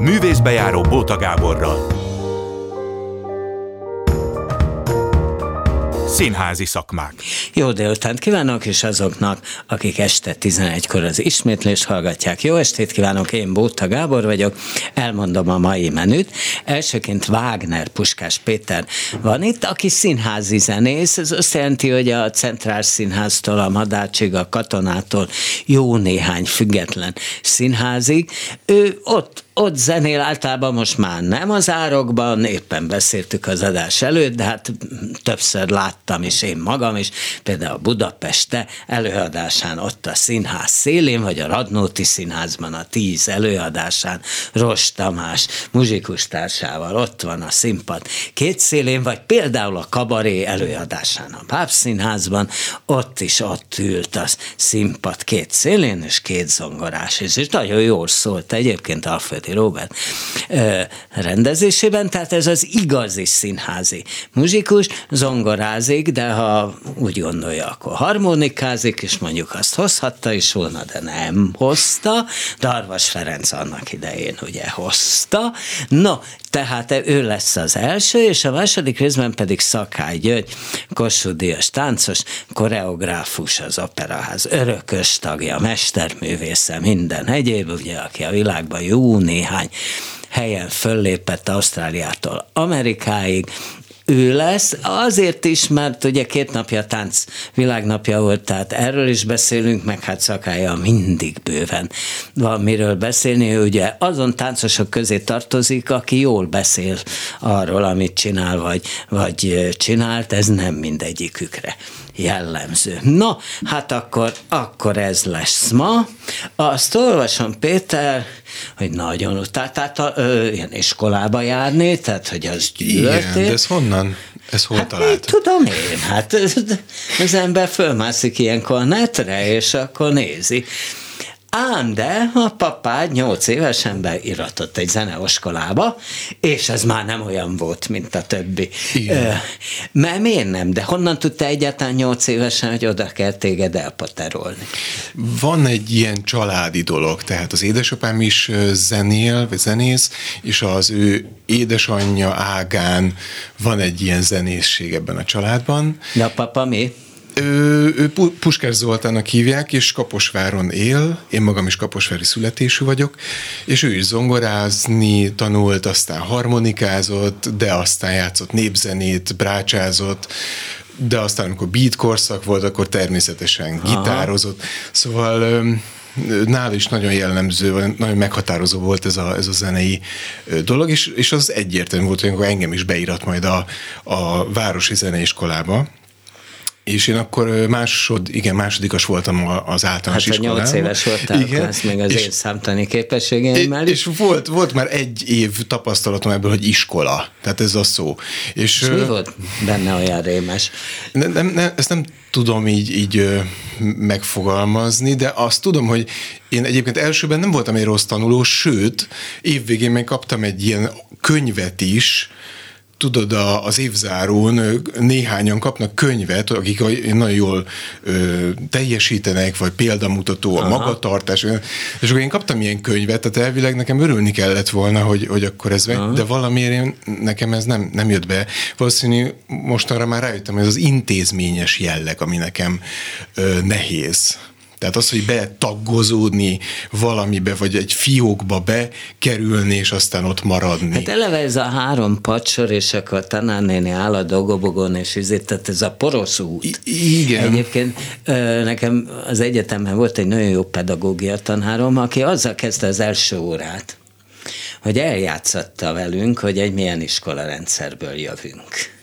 Művészbejáró Bóta Gáborral. Színházi szakmák. Jó délután kívánok, és azoknak, akik este 11-kor az ismétlést hallgatják. Jó estét kívánok, én Bóta Gábor vagyok, elmondom a mai menüt. Elsőként Wagner Puskás Péter van itt, aki színházi zenész, ez azt jelenti, hogy a Centrál Színháztól, a Madácsig, a Katonától jó néhány független színházig. Ő ott ott zenél általában most már nem az árokban, éppen beszéltük az adás előtt, de hát többször láttam is én magam is, például a Budapeste előadásán ott a színház szélén, vagy a Radnóti Színházban a tíz előadásán Ros Tamás muzsikus társával ott van a színpad két szélén, vagy például a kabaré előadásán a Bábszínházban, ott is ott ült a színpad két szélén, és két zongorás, és nagyon jól szólt egyébként Alfred Kárpáti Robert rendezésében, tehát ez az igazi színházi muzsikus, zongorázik, de ha úgy gondolja, akkor harmonikázik, és mondjuk azt hozhatta is volna, de nem hozta. Darvas Ferenc annak idején ugye hozta. No, tehát ő lesz az első, és a második részben pedig Szakály György, Kossuth táncos, koreográfus az operaház, örökös tagja, mesterművésze, minden egyéb, ugye, aki a világban jó néhány helyen föllépett Ausztráliától Amerikáig, ő lesz, azért is, mert ugye két napja tánc világnapja volt, tehát erről is beszélünk, meg hát szakája mindig bőven van miről beszélni, ő ugye azon táncosok közé tartozik, aki jól beszél arról, amit csinál, vagy, vagy csinált, ez nem mindegyikükre jellemző. No, hát akkor, akkor ez lesz ma. Azt olvasom, Péter, hogy nagyon utáltál ilyen iskolába járni, tehát hogy az gyűlöltél. Igen, de ez honnan? Ez hol hát talált? tudom én, hát az ember fölmászik ilyenkor a netre, és akkor nézi. Ám de a papád nyolc évesen beiratott egy zeneoskolába, és ez már nem olyan volt, mint a többi. Igen. mert miért nem? De honnan tudta egyáltalán nyolc évesen, hogy oda kell téged elpaterolni? Van egy ilyen családi dolog, tehát az édesapám is zenél, vagy zenész, és az ő édesanyja ágán van egy ilyen zenészség ebben a családban. De a papa mi? Ő, ő Puskás Zoltának hívják, és Kaposváron él, én magam is kaposvári születésű vagyok, és ő is zongorázni tanult, aztán harmonikázott, de aztán játszott népzenét, brácsázott, de aztán amikor beat korszak volt, akkor természetesen Aha. gitározott. Szóval nála is nagyon jellemző, nagyon meghatározó volt ez a, ez a zenei dolog, és, és az egyértelmű volt, hogy engem is beirat majd a, a Városi Zeneiskolába, és én akkor másod, igen, másodikas voltam az általános hát, iskolában. Hát éves voltál, igen, akkor ezt még az és, én számtani képességeimmel És volt, volt már egy év tapasztalatom ebből, hogy iskola. Tehát ez a szó. És, és mi volt benne olyan rémes? Nem, nem, nem, ezt nem tudom így, így megfogalmazni, de azt tudom, hogy én egyébként elsőben nem voltam egy rossz tanuló, sőt, évvégén meg kaptam egy ilyen könyvet is, tudod, a, az évzárón néhányan kapnak könyvet, akik nagyon jól ö, teljesítenek, vagy példamutató a Aha. magatartás, és akkor én kaptam ilyen könyvet, tehát elvileg nekem örülni kellett volna, hogy, hogy akkor ez meg, de valamiért én, nekem ez nem, nem jött be. Valószínű mostanra már rájöttem, hogy ez az intézményes jelleg, ami nekem ö, nehéz. Tehát az, hogy betaggozódni valamibe, vagy egy fiókba bekerülni, és aztán ott maradni. Hát eleve ez a három pacsor, és akkor tanárnéni áll a dogobogon, és ezért, tehát ez a porosz út. I- igen. Egyébként nekem az egyetemen volt egy nagyon jó pedagógia tanárom, aki azzal kezdte az első órát, hogy eljátszatta velünk, hogy egy milyen iskola rendszerből jövünk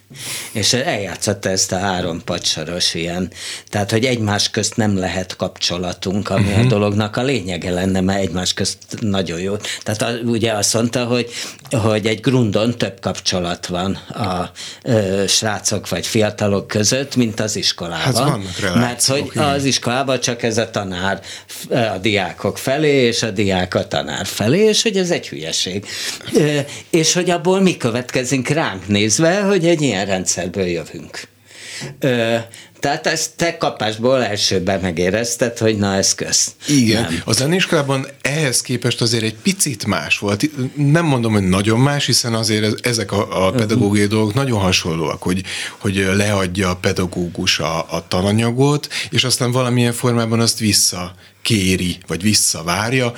és eljátszotta ezt a három pacsaros ilyen, tehát, hogy egymás közt nem lehet kapcsolatunk, ami uh-huh. a mhm. dolognak a lényege lenne, mert egymás közt nagyon jó. Tehát a, ugye azt mondta, hogy, hogy egy grundon több kapcsolat van a ö, srácok vagy fiatalok között, mint az iskolában. Hát Mert hogy igen. az iskolában csak ez a tanár a diákok felé, és a diák a tanár felé, és hogy ez egy hülyeség. Ö, és hogy abból mi következik ránk nézve, hogy egy ilyen rendszerből jövünk. Ö, Tehát ezt te kapásból elsőben megérezted, hogy na ez köz. Igen, nem. a zenéskolában ehhez képest azért egy picit más volt. Nem mondom, hogy nagyon más, hiszen azért ezek a, a pedagógiai dolgok nagyon hasonlóak, hogy, hogy leadja a pedagógus a, a tananyagot, és aztán valamilyen formában azt vissza kéri, vagy visszavárja,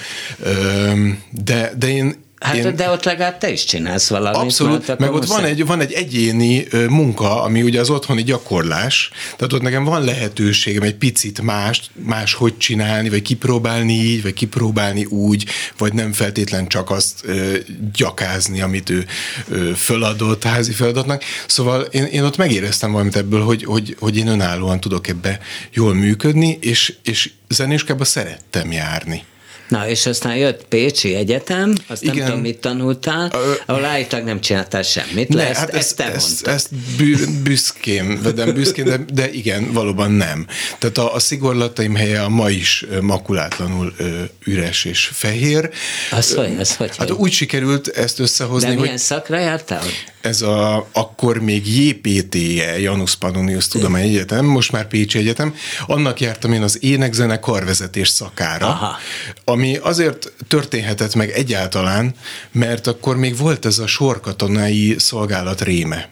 de, de én Hát, én... de ott legalább te is csinálsz valamit. Abszolút, meg ott van egy, van egy egyéni munka, ami ugye az otthoni gyakorlás, tehát ott nekem van lehetőségem egy picit más, más hogy csinálni, vagy kipróbálni így, vagy kipróbálni úgy, vagy nem feltétlen csak azt ö, gyakázni, amit ő ö, föladott házi feladatnak. Szóval én, én ott megéreztem valamit ebből, hogy, hogy, hogy én önállóan tudok ebbe jól működni, és, és zenéskába szerettem járni. Na, és aztán jött Pécsi Egyetem, azt Igen. nem tudom, mit tanultál, Ö, ahol állítólag nem csináltál semmit. Ne, ezt, hát ezt, te ezt, ezt bű, büszkén vedem, büszkén, de, de igen, valóban nem. Tehát a, a szigorlataim helye a ma is makulátlanul ö, üres és fehér. Az hogy, az hogy? Hát úgy sikerült ezt összehozni, De milyen hogy szakra jártál? Ez a, akkor még JPT-je, Janus Pannonius Tudomány Egyetem, most már Pécsi Egyetem, annak jártam én az énekzene karvezetés szakára. Aha ami azért történhetett meg egyáltalán, mert akkor még volt ez a sorkatonai szolgálat réme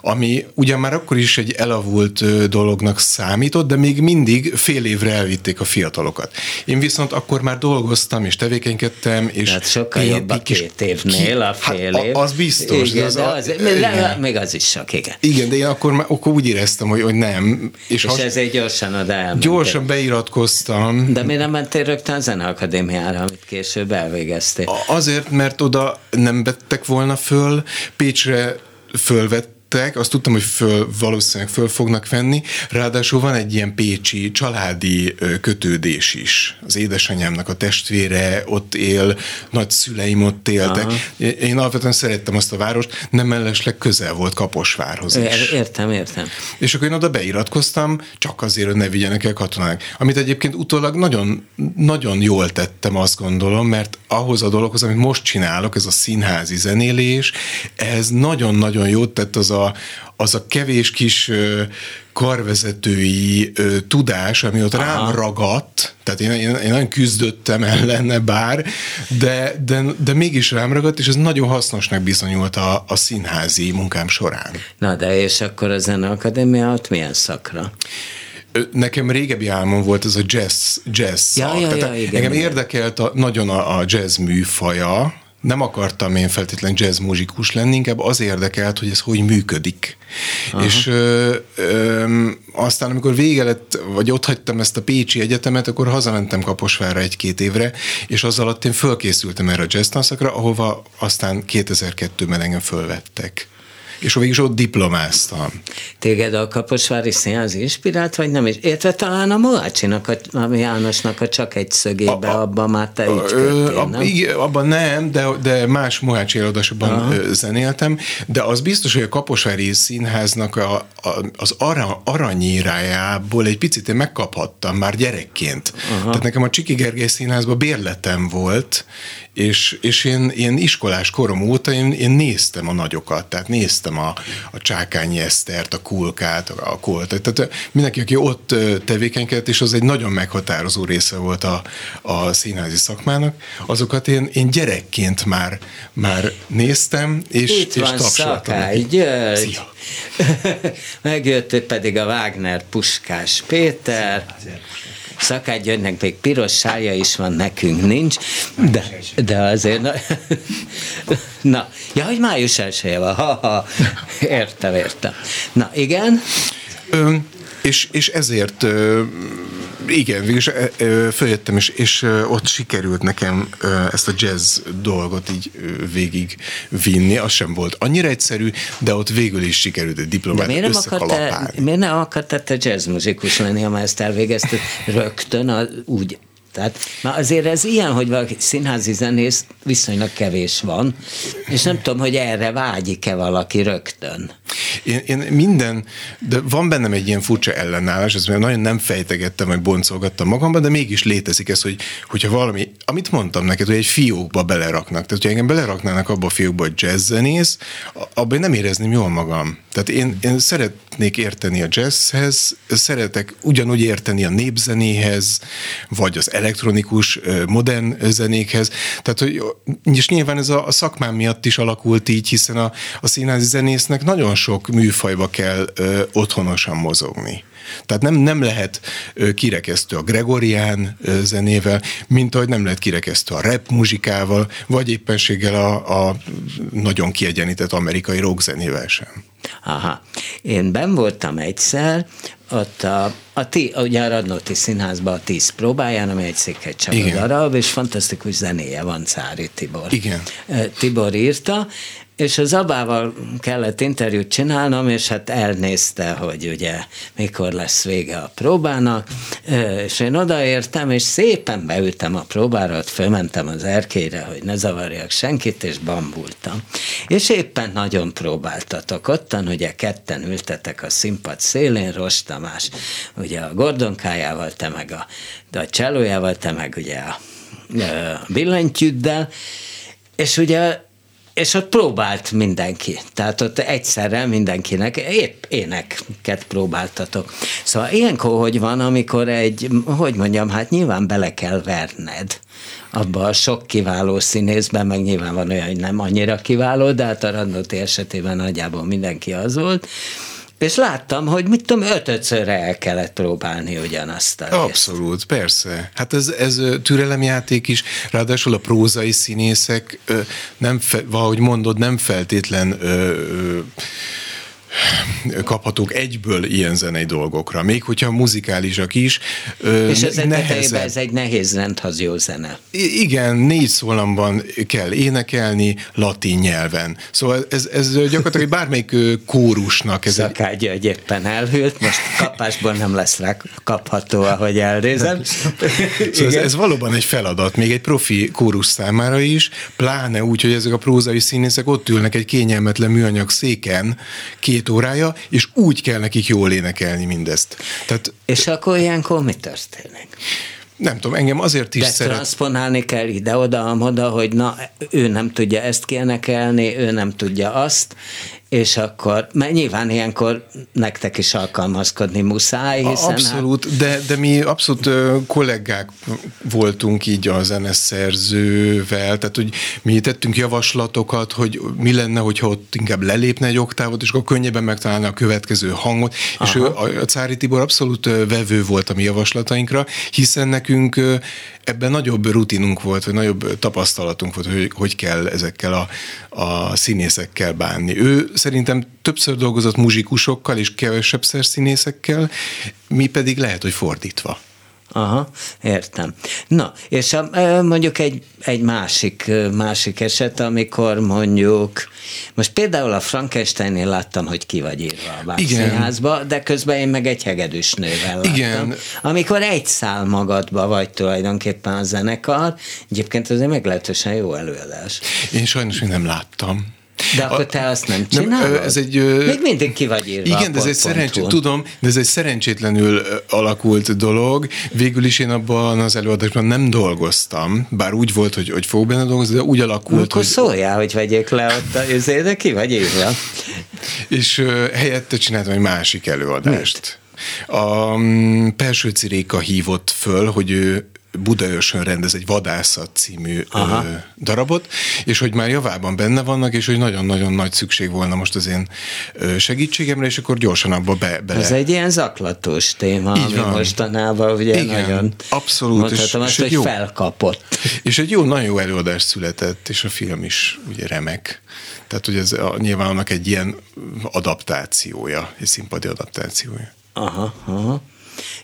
ami ugyan már akkor is egy elavult dolognak számított, de még mindig fél évre elvitték a fiatalokat. Én viszont akkor már dolgoztam és tevékenykedtem, és hát sokkal jobb a két évnél a hát fél év. Hát, az biztos. Igen, de az, de az, a, igen. még az is sok, igen. Igen, de én akkor, már, akkor úgy éreztem, hogy, hogy nem. És, és has, ezért gyorsan oda elmentél. Gyorsan beiratkoztam. De miért nem mentél rögtön a Zeneakadémiára, amit később elvégeztél? Azért, mert oda nem vettek volna föl, Pécsre fölvett jöttek, azt tudtam, hogy föl, valószínűleg föl fognak venni, ráadásul van egy ilyen pécsi családi kötődés is. Az édesanyámnak a testvére ott él, nagyszüleim ott éltek. Aha. Én alapvetően szerettem azt a várost, nem mellesleg közel volt Kaposvárhoz is. Értem, értem. És akkor én oda beiratkoztam, csak azért, hogy ne vigyenek el katonák. Amit egyébként utólag nagyon, nagyon jól tettem, azt gondolom, mert ahhoz a dologhoz, amit most csinálok, ez a színházi zenélés, ez nagyon-nagyon jót tett az a az a kevés kis karvezetői tudás, ami ott Aha. rám ragadt, tehát én, én, én nagyon küzdöttem ellene bár, de, de, de mégis rám ragadt, és ez nagyon hasznosnak bizonyult a, a színházi munkám során. Na de és akkor a Zeneakadémia ott milyen szakra? Nekem régebbi álmom volt ez a jazz, jazz ja, szak. Ja, ja, igen, engem igen. érdekelt a, nagyon a, a jazz műfaja, nem akartam én feltétlenül jazz muzsikus lenni, inkább az érdekelt, hogy ez hogy működik. Aha. És ö, ö, aztán, amikor vége lett, vagy ott hagytam ezt a Pécsi Egyetemet, akkor hazamentem Kaposvárra egy-két évre, és az alatt én fölkészültem erre a jazz tanszakra, ahova aztán 2002-ben engem fölvettek és végig is ott diplomáztam. Téged a Kaposvári Színház inspirált, vagy nem is? Értve talán a Mohácsinak, a, a Jánosnak a csak egy szögébe, a, a, abban már te a, nem? Igen, abban nem, de, de más Mohácsi előadásokban zenéltem, de az biztos, hogy a Kaposvári Színháznak a, a, az arany, aranyírájából egy picit én megkaphattam már gyerekként. Aha. Tehát nekem a Csiki Gergely Színházban bérletem volt, és, és én, én iskolás korom óta én, én néztem a nagyokat, tehát néztem a, a Csákányi Esztert, a Kulkát, a Koltot, tehát mindenki, aki ott tevékenykedett, és az egy nagyon meghatározó része volt a, a színházi szakmának, azokat én, én gyerekként már, már néztem, és, Itt és van Szakály György. Szia. Megjött pedig a Wagner Puskás Péter. Szia, Szakágy Györgynek még piros sája is van, nekünk nincs, de, de azért, na, na ja, hogy május elsője van, ha, ha, értem, értem. Na, igen? És, és ezért igen, végülis följöttem, és, és ott sikerült nekem ezt a jazz dolgot így végig vinni. Az sem volt annyira egyszerű, de ott végül is sikerült egy diplomát de miért nem akartál, miért nem akartál te jazz muzikus lenni, ha már ezt elvégezted rögtön, a, úgy tehát na azért ez ilyen, hogy valaki színházi zenész viszonylag kevés van, és nem tudom, hogy erre vágyik-e valaki rögtön. Én, én minden, de van bennem egy ilyen furcsa ellenállás, ezt nagyon nem fejtegettem, vagy boncolgattam magamban, de mégis létezik ez, hogy, hogyha valami, amit mondtam neked, hogy egy fiókba beleraknak, tehát hogyha engem beleraknának abba a fiókba, hogy jazzzenész, abban nem érezném jól magam. Tehát én, én szeret, szeretnék érteni a jazzhez, szeretek ugyanúgy érteni a népzenéhez, vagy az elektronikus, modern zenékhez. Tehát, hogy, és nyilván ez a, a szakmám miatt is alakult így, hiszen a, a színházi zenésznek nagyon sok műfajba kell ö, otthonosan mozogni. Tehát nem, nem lehet kirekesztő a gregorián zenével, mint ahogy nem lehet kirekesztő a rap muzsikával, vagy éppenséggel a, a nagyon kiegyenített amerikai rock zenével sem. Aha. Én ben voltam egyszer, ott a, a, ti, ugye a Radnóti Színházban a tíz próbáján, ami egy székely darab, és fantasztikus zenéje van Cári Tibor. Igen. Tibor írta, és az abával kellett interjút csinálnom, és hát elnézte, hogy ugye mikor lesz vége a próbának, és én odaértem, és szépen beültem a próbára, ott fölmentem az erkére, hogy ne zavarjak senkit, és bambultam. És éppen nagyon próbáltatok. Ottan, ugye ketten ültetek a színpad szélén, Rost Tamás, ugye a gordonkájával, te meg a, a cselójával, te meg ugye a, a billentyűddel, és ugye és ott próbált mindenki. Tehát ott egyszerre mindenkinek, épp éneket próbáltatok. Szóval ilyenkor hogy van, amikor egy, hogy mondjam, hát nyilván bele kell verned abba a sok kiváló színészben, meg nyilván van olyan, hogy nem annyira kiváló, de hát a Radnóti esetében nagyjából mindenki az volt, és láttam, hogy mit tudom, ötötszörre el kellett próbálni ugyanazt a részt. Abszolút, persze. Hát ez, ez türelemjáték is, ráadásul a prózai színészek nem, valahogy mondod, nem feltétlen kaphatók egyből ilyen zenei dolgokra, még hogyha muzikálisak is. És ez nehezebb. ez egy nehéz rendhazió zene. Igen, négy szólamban kell énekelni latin nyelven. Szóval ez, ez gyakorlatilag bármelyik kórusnak. Ez Szakágy egy... éppen elhűlt, most kapásból nem lesz rá kapható, ahogy elnézem. szóval ez, ez valóban egy feladat, még egy profi kórus számára is, pláne úgy, hogy ezek a prózai színészek ott ülnek egy kényelmetlen műanyag széken, két két órája, és úgy kell nekik jól énekelni mindezt. Tehát, és akkor ilyenkor mi történik? Nem tudom, engem azért is De szeret... transponálni kell ide-oda, oda, hogy na, ő nem tudja ezt kiénekelni, ő nem tudja azt, és akkor, mert nyilván ilyenkor nektek is alkalmazkodni muszáj, hiszen... Abszolút, hát... de, de mi abszolút kollégák voltunk így a zeneszerzővel, tehát hogy mi tettünk javaslatokat, hogy mi lenne, hogyha ott inkább lelépne egy oktávot, és akkor könnyebben megtalálna a következő hangot, Aha. és ő, a Cári Tibor abszolút vevő volt a mi javaslatainkra, hiszen nekünk ebben nagyobb rutinunk volt, vagy nagyobb tapasztalatunk volt, hogy hogy kell ezekkel a, a színészekkel bánni. Ő szerintem többször dolgozott muzsikusokkal és kevesebbszer színészekkel, mi pedig lehet, hogy fordítva. Aha, értem. Na, és a, mondjuk egy, egy másik, másik eset, amikor mondjuk, most például a Frankensteinnél láttam, hogy ki vagy írva a bábszínházba, de közben én meg egy hegedűs nővel láttam. Igen. Amikor egy szál magadba vagy tulajdonképpen a zenekar, egyébként ez egy meglehetősen jó előadás. Én sajnos még nem láttam. De akkor te azt nem csinálod? Nem, ez egy, Még mindig ki vagy írva Igen, de ez egy szerencsét, tudom, de ez egy szerencsétlenül alakult dolog. Végül is én abban az előadásban nem dolgoztam, bár úgy volt, hogy, hogy fogok benne dolgozni, de úgy alakult, Akkor hogy... szóljál, hogy vegyék le ott a de ki vagy írva. És uh, helyette csináltam egy másik előadást. Mit? A um, Perső Ciréka hívott föl, hogy ő Budaörsön rendez egy vadászat című Aha. ö, darabot, és hogy már javában benne vannak, és hogy nagyon-nagyon nagy szükség volna most az én ö, segítségemre, és akkor gyorsan abba be, bele. Ez egy ilyen zaklatós téma, Így ami van. mostanában ugye Igen, nagyon abszolút, mondhatom és, azt, és hogy jó, felkapott. És egy jó, nagyon jó előadás született, és a film is ugye remek. Tehát, hogy ez a, nyilván annak egy ilyen adaptációja, egy színpadi adaptációja. Aha, aha.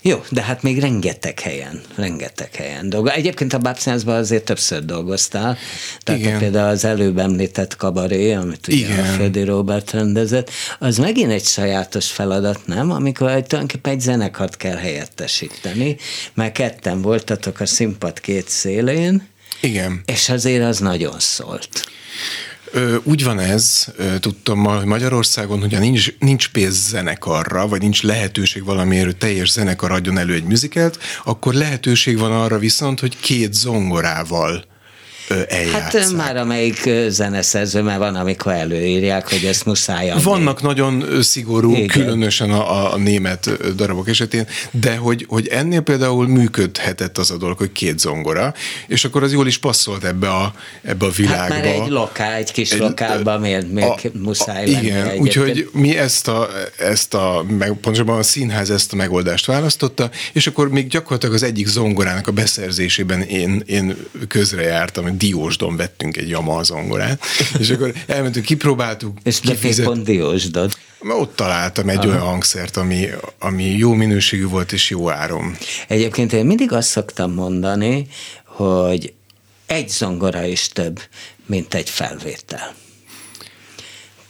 Jó, de hát még rengeteg helyen, rengeteg helyen dolgozol. Egyébként a Bábszínházban azért többször dolgoztál, tehát Igen. például az előbb említett kabaré, amit ugye Igen. a Földi Robert rendezett, az megint egy sajátos feladat, nem? Amikor egy, tulajdonképpen egy zenekart kell helyettesíteni, mert ketten voltatok a színpad két szélén, Igen. És azért az nagyon szólt. Úgy van ez, tudtam hogy Magyarországon, hogyha nincs, nincs pénz zenekarra, vagy nincs lehetőség valamiért, hogy teljes zenekar adjon elő egy műzikelt, akkor lehetőség van arra viszont, hogy két zongorával eljátszák. Hát már amelyik zeneszerző, mert van, amikor előírják, hogy ezt muszáj adni. Vannak nagyon szigorú, Igen. különösen a, a német darabok esetén, de hogy, hogy ennél például működhetett az a dolog, hogy két zongora, és akkor az jól is passzolt ebbe a, ebbe a világba. Hát már egy lokál, egy kis lokálban miért, miért a, muszáj a, Igen, úgyhogy mi ezt a, ezt a meg, pontosabban a színház ezt a megoldást választotta, és akkor még gyakorlatilag az egyik zongorának a beszerzésében én, én közrejártam, Diósdon vettünk egy Yamaha zongorát, és akkor elmentünk, kipróbáltuk, És kifizet- pont diósdod. ott találtam egy Aha. olyan hangszert, ami, ami jó minőségű volt és jó áron. Egyébként én mindig azt szoktam mondani, hogy egy zongora is több, mint egy felvétel.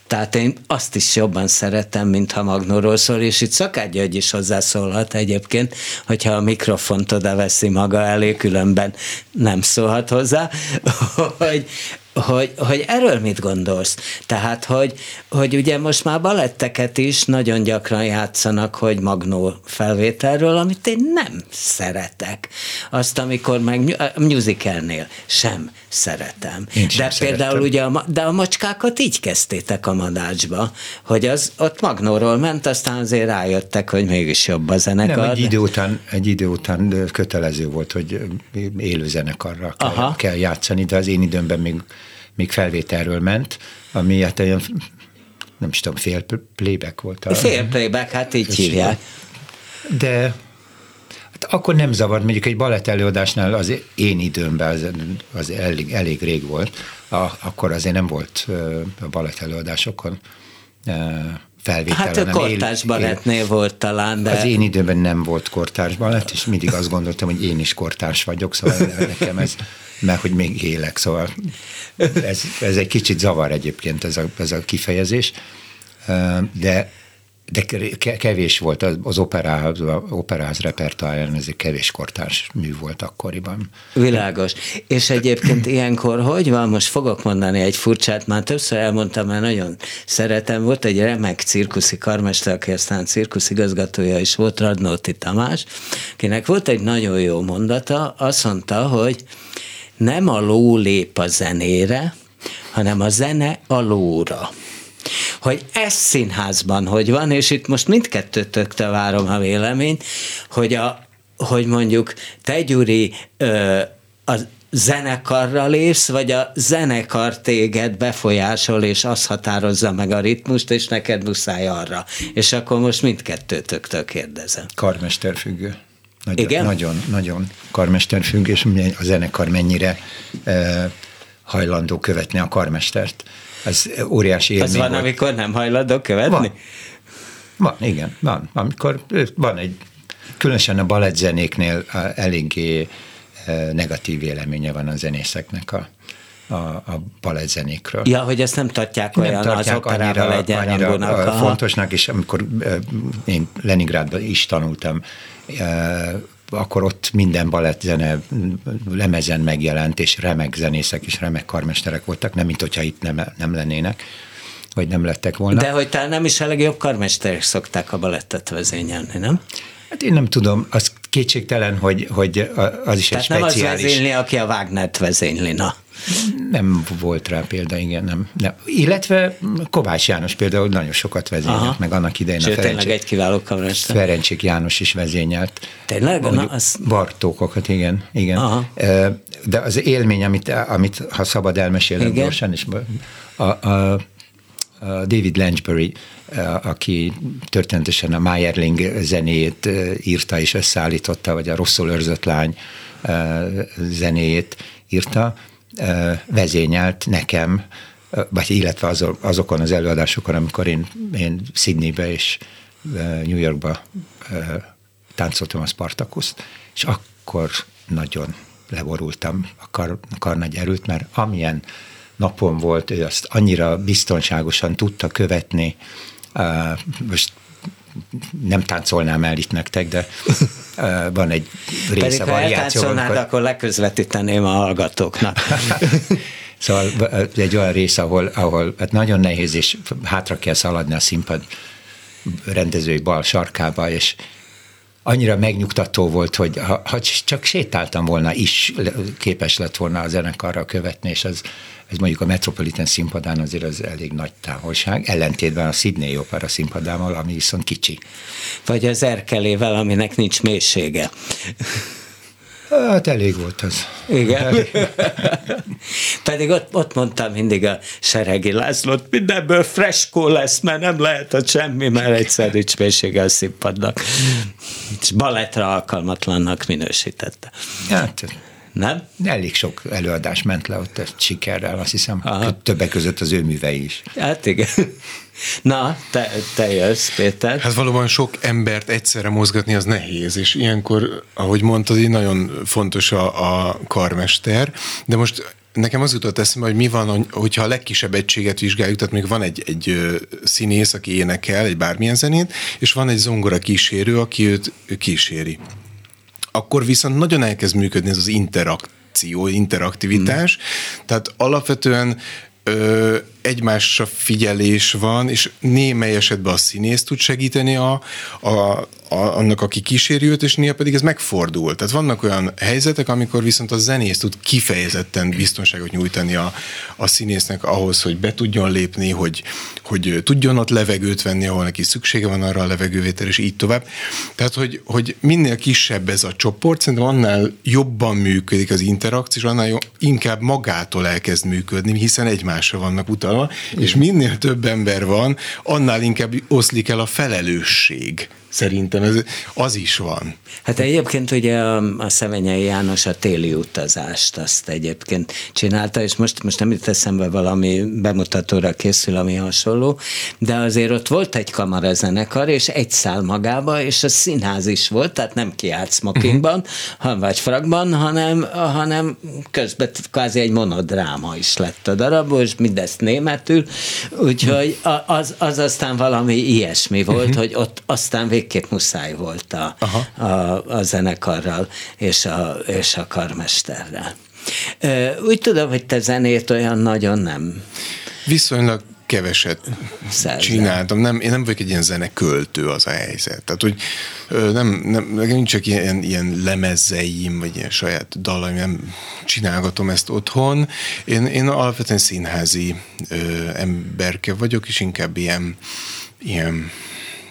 Tehát én azt is jobban szeretem, mint ha Magnóról szól, és itt Szakágy György is hozzászólhat egyébként, hogyha a mikrofont oda veszi maga elé, különben nem szólhat hozzá, hogy, hogy, hogy erről mit gondolsz? Tehát, hogy, hogy ugye most már baletteket is nagyon gyakran játszanak, hogy Magnó felvételről, amit én nem szeretek. Azt, amikor meg a musicalnél sem szeretem. Én sem de például szeretem. ugye a, de a macskákat így kezdtétek a madácsba, hogy az ott Magnóról ment, aztán azért rájöttek, hogy mégis jobb a zenekar. Nem, egy idő, után, egy idő után kötelező volt, hogy élő zenekarra kell, kell játszani, de az én időmben még, még felvételről ment, ami hát olyan, nem is tudom, fél playback volt. A, Fél playback, hát így hívják. De hát akkor nem zavart, mondjuk egy balett előadásnál az én időmben az, az elég, elég rég volt, a, akkor azért nem volt a balett előadásokon felvétel. Hát a kortárs él- balettnél volt talán, de... az én időben nem volt kortárs balett, és mindig azt gondoltam, hogy én is kortárs vagyok, szóval nekem ez, mert hogy még élek, szóval ez, ez egy kicsit zavar egyébként ez a, ez a kifejezés, de de ke- kevés volt az, operáz, operáz repertoárján, ez egy kevés kortárs mű volt akkoriban. Világos. És egyébként ilyenkor hogy van? Most fogok mondani egy furcsát, már többször elmondtam, mert nagyon szeretem. Volt egy remek cirkuszi karmester, aki aztán cirkuszigazgatója is volt, Radnóti Tamás, akinek volt egy nagyon jó mondata, azt mondta, hogy nem a ló lép a zenére, hanem a zene a lóra hogy ez színházban hogy van, és itt most mindkettőtöktől várom a véleményt, hogy, a, hogy mondjuk te, Gyuri, ö, a zenekarra lépsz, vagy a zenekar téged befolyásol, és az határozza meg a ritmust, és neked muszáj arra. És akkor most mindkettőtöktől kérdezem. Karmesterfüggő. Nagyon, Igen? Nagyon, nagyon karmesterfüggő, és a zenekar mennyire e, hajlandó követni a karmestert. Ez óriási élmény Az van, volt. amikor nem hajlandó követni? Van. Van, igen, van. Amikor ö, van egy, különösen a balettzenéknél a, eléggé negatív véleménye van a zenészeknek a, a, a balettzenékről. Ja, hogy ezt nem tartják olyan nem az tartják operával annyira, annyira fontosnak, és amikor én Leningrádban is tanultam, akkor ott minden balettzene lemezen megjelent, és remek zenészek és remek karmesterek voltak, nem mint hogyha itt nem, nem lennének, vagy nem lettek volna. De hogy talán nem is a legjobb karmesterek szokták a balettet vezényelni, nem? Hát én nem tudom, az kétségtelen, hogy, hogy az is Tehát egy nem az speciális... vezényli, aki a Wagnert vezényli, na. Nem volt rá példa, igen, nem. nem. Illetve Kovács János például nagyon sokat vezényelt, Aha. meg annak idején Sőt, a tényleg Ferencsik, egy kiváló karmester. Ferencsik János is vezényelt. Tényleg? Na, az- Bartókokat, igen. igen. Aha. De az élmény, amit, amit ha szabad elmesélnem Igen. gyorsan, és a, a, David Langebury, aki történetesen a Meyerling zenéjét ö, írta és összeállította, vagy a Rosszul őrzött lány ö, zenéjét írta, vezényelt nekem, vagy illetve azok, azokon az előadásokon, amikor én, én Sydneybe és New Yorkba táncoltam a Spartakuszt, és akkor nagyon leborultam a, kar, a karnagy erőt, mert amilyen napon volt, ő azt annyira biztonságosan tudta követni, most nem táncolnám el itt nektek, de van egy Pedig része ha variáció. eltáncolnád, amikor- akkor leközvetíteném a hallgatóknak. Szóval egy olyan rész, ahol, ahol hát nagyon nehéz, és hátra kell szaladni a színpad rendezői bal sarkába, és annyira megnyugtató volt, hogy ha, ha csak sétáltam volna is, képes lett volna a zenekarra követni, és az, ez mondjuk a Metropolitan színpadán azért az elég nagy távolság, ellentétben a Sydney Opera színpadával, ami viszont kicsi. Vagy az erkelével, aminek nincs mélysége. Hát elég volt az. Igen. Pedig ott, ott mondtam mindig a Seregi Lászlót, mindenből freskó lesz, mert nem lehet ott semmi, mert egyszer a színpadnak. És balettra alkalmatlannak minősítette. Hát, nem? Elég sok előadás ment le ott sikerrel, azt hiszem, Aha. többek között az ő művei is. Hát igen. Na, te, te jössz, Péter. Hát valóban sok embert egyszerre mozgatni az nehéz, és ilyenkor, ahogy mondtad, így nagyon fontos a, a karmester, de most Nekem az jutott eszembe, hogy mi van, hogyha a legkisebb egységet vizsgáljuk, tehát még van egy, egy színész, aki énekel egy bármilyen zenét, és van egy zongora kísérő, aki őt kíséri. Akkor viszont nagyon elkezd működni ez az interakció, interaktivitás, hmm. tehát alapvetően ö, egymásra figyelés van, és némely esetben a színész tud segíteni a, a, a, annak, aki kíséri őt, és néha pedig ez megfordul. Tehát vannak olyan helyzetek, amikor viszont a zenész tud kifejezetten biztonságot nyújtani a, a színésznek ahhoz, hogy be tudjon lépni, hogy, hogy tudjon ott levegőt venni, ahol neki szüksége van arra a levegővétel, és így tovább. Tehát, hogy, hogy minél kisebb ez a csoport, szerintem annál jobban működik az interakció, és annál inkább magától elkezd működni, hiszen egymásra vannak utalva fiatal, és minél több ember van, annál inkább oszlik el a felelősség. Szerintem ez, az is van. Hát egyébként ugye a, a Szevenyei János a téli utazást azt egyébként csinálta, és most, most nem jut eszembe valami bemutatóra készül, ami hasonló, de azért ott volt egy kamarazenekar, és egy szál magába, és a színház is volt, tehát nem kiállt smokingban, uh-huh. vagy fragban, hanem, hanem közben kvázi egy monodráma is lett a darab, és mindezt németül, úgyhogy az, az aztán valami ilyesmi volt, uh-huh. hogy ott aztán végképp muszáj volt a, a, a zenekarral és a, és a karmesterrel. Úgy tudom, hogy te zenét olyan nagyon nem. Viszonylag keveset Szerzel. csináltam. Nem, én nem vagyok egy ilyen zeneköltő az a helyzet. Tehát, hogy nem, nem, nincs csak ilyen, ilyen lemezzeim, vagy ilyen saját dalaim, nem csinálgatom ezt otthon. Én, én alapvetően színházi ö, emberke vagyok, és inkább ilyen, ilyen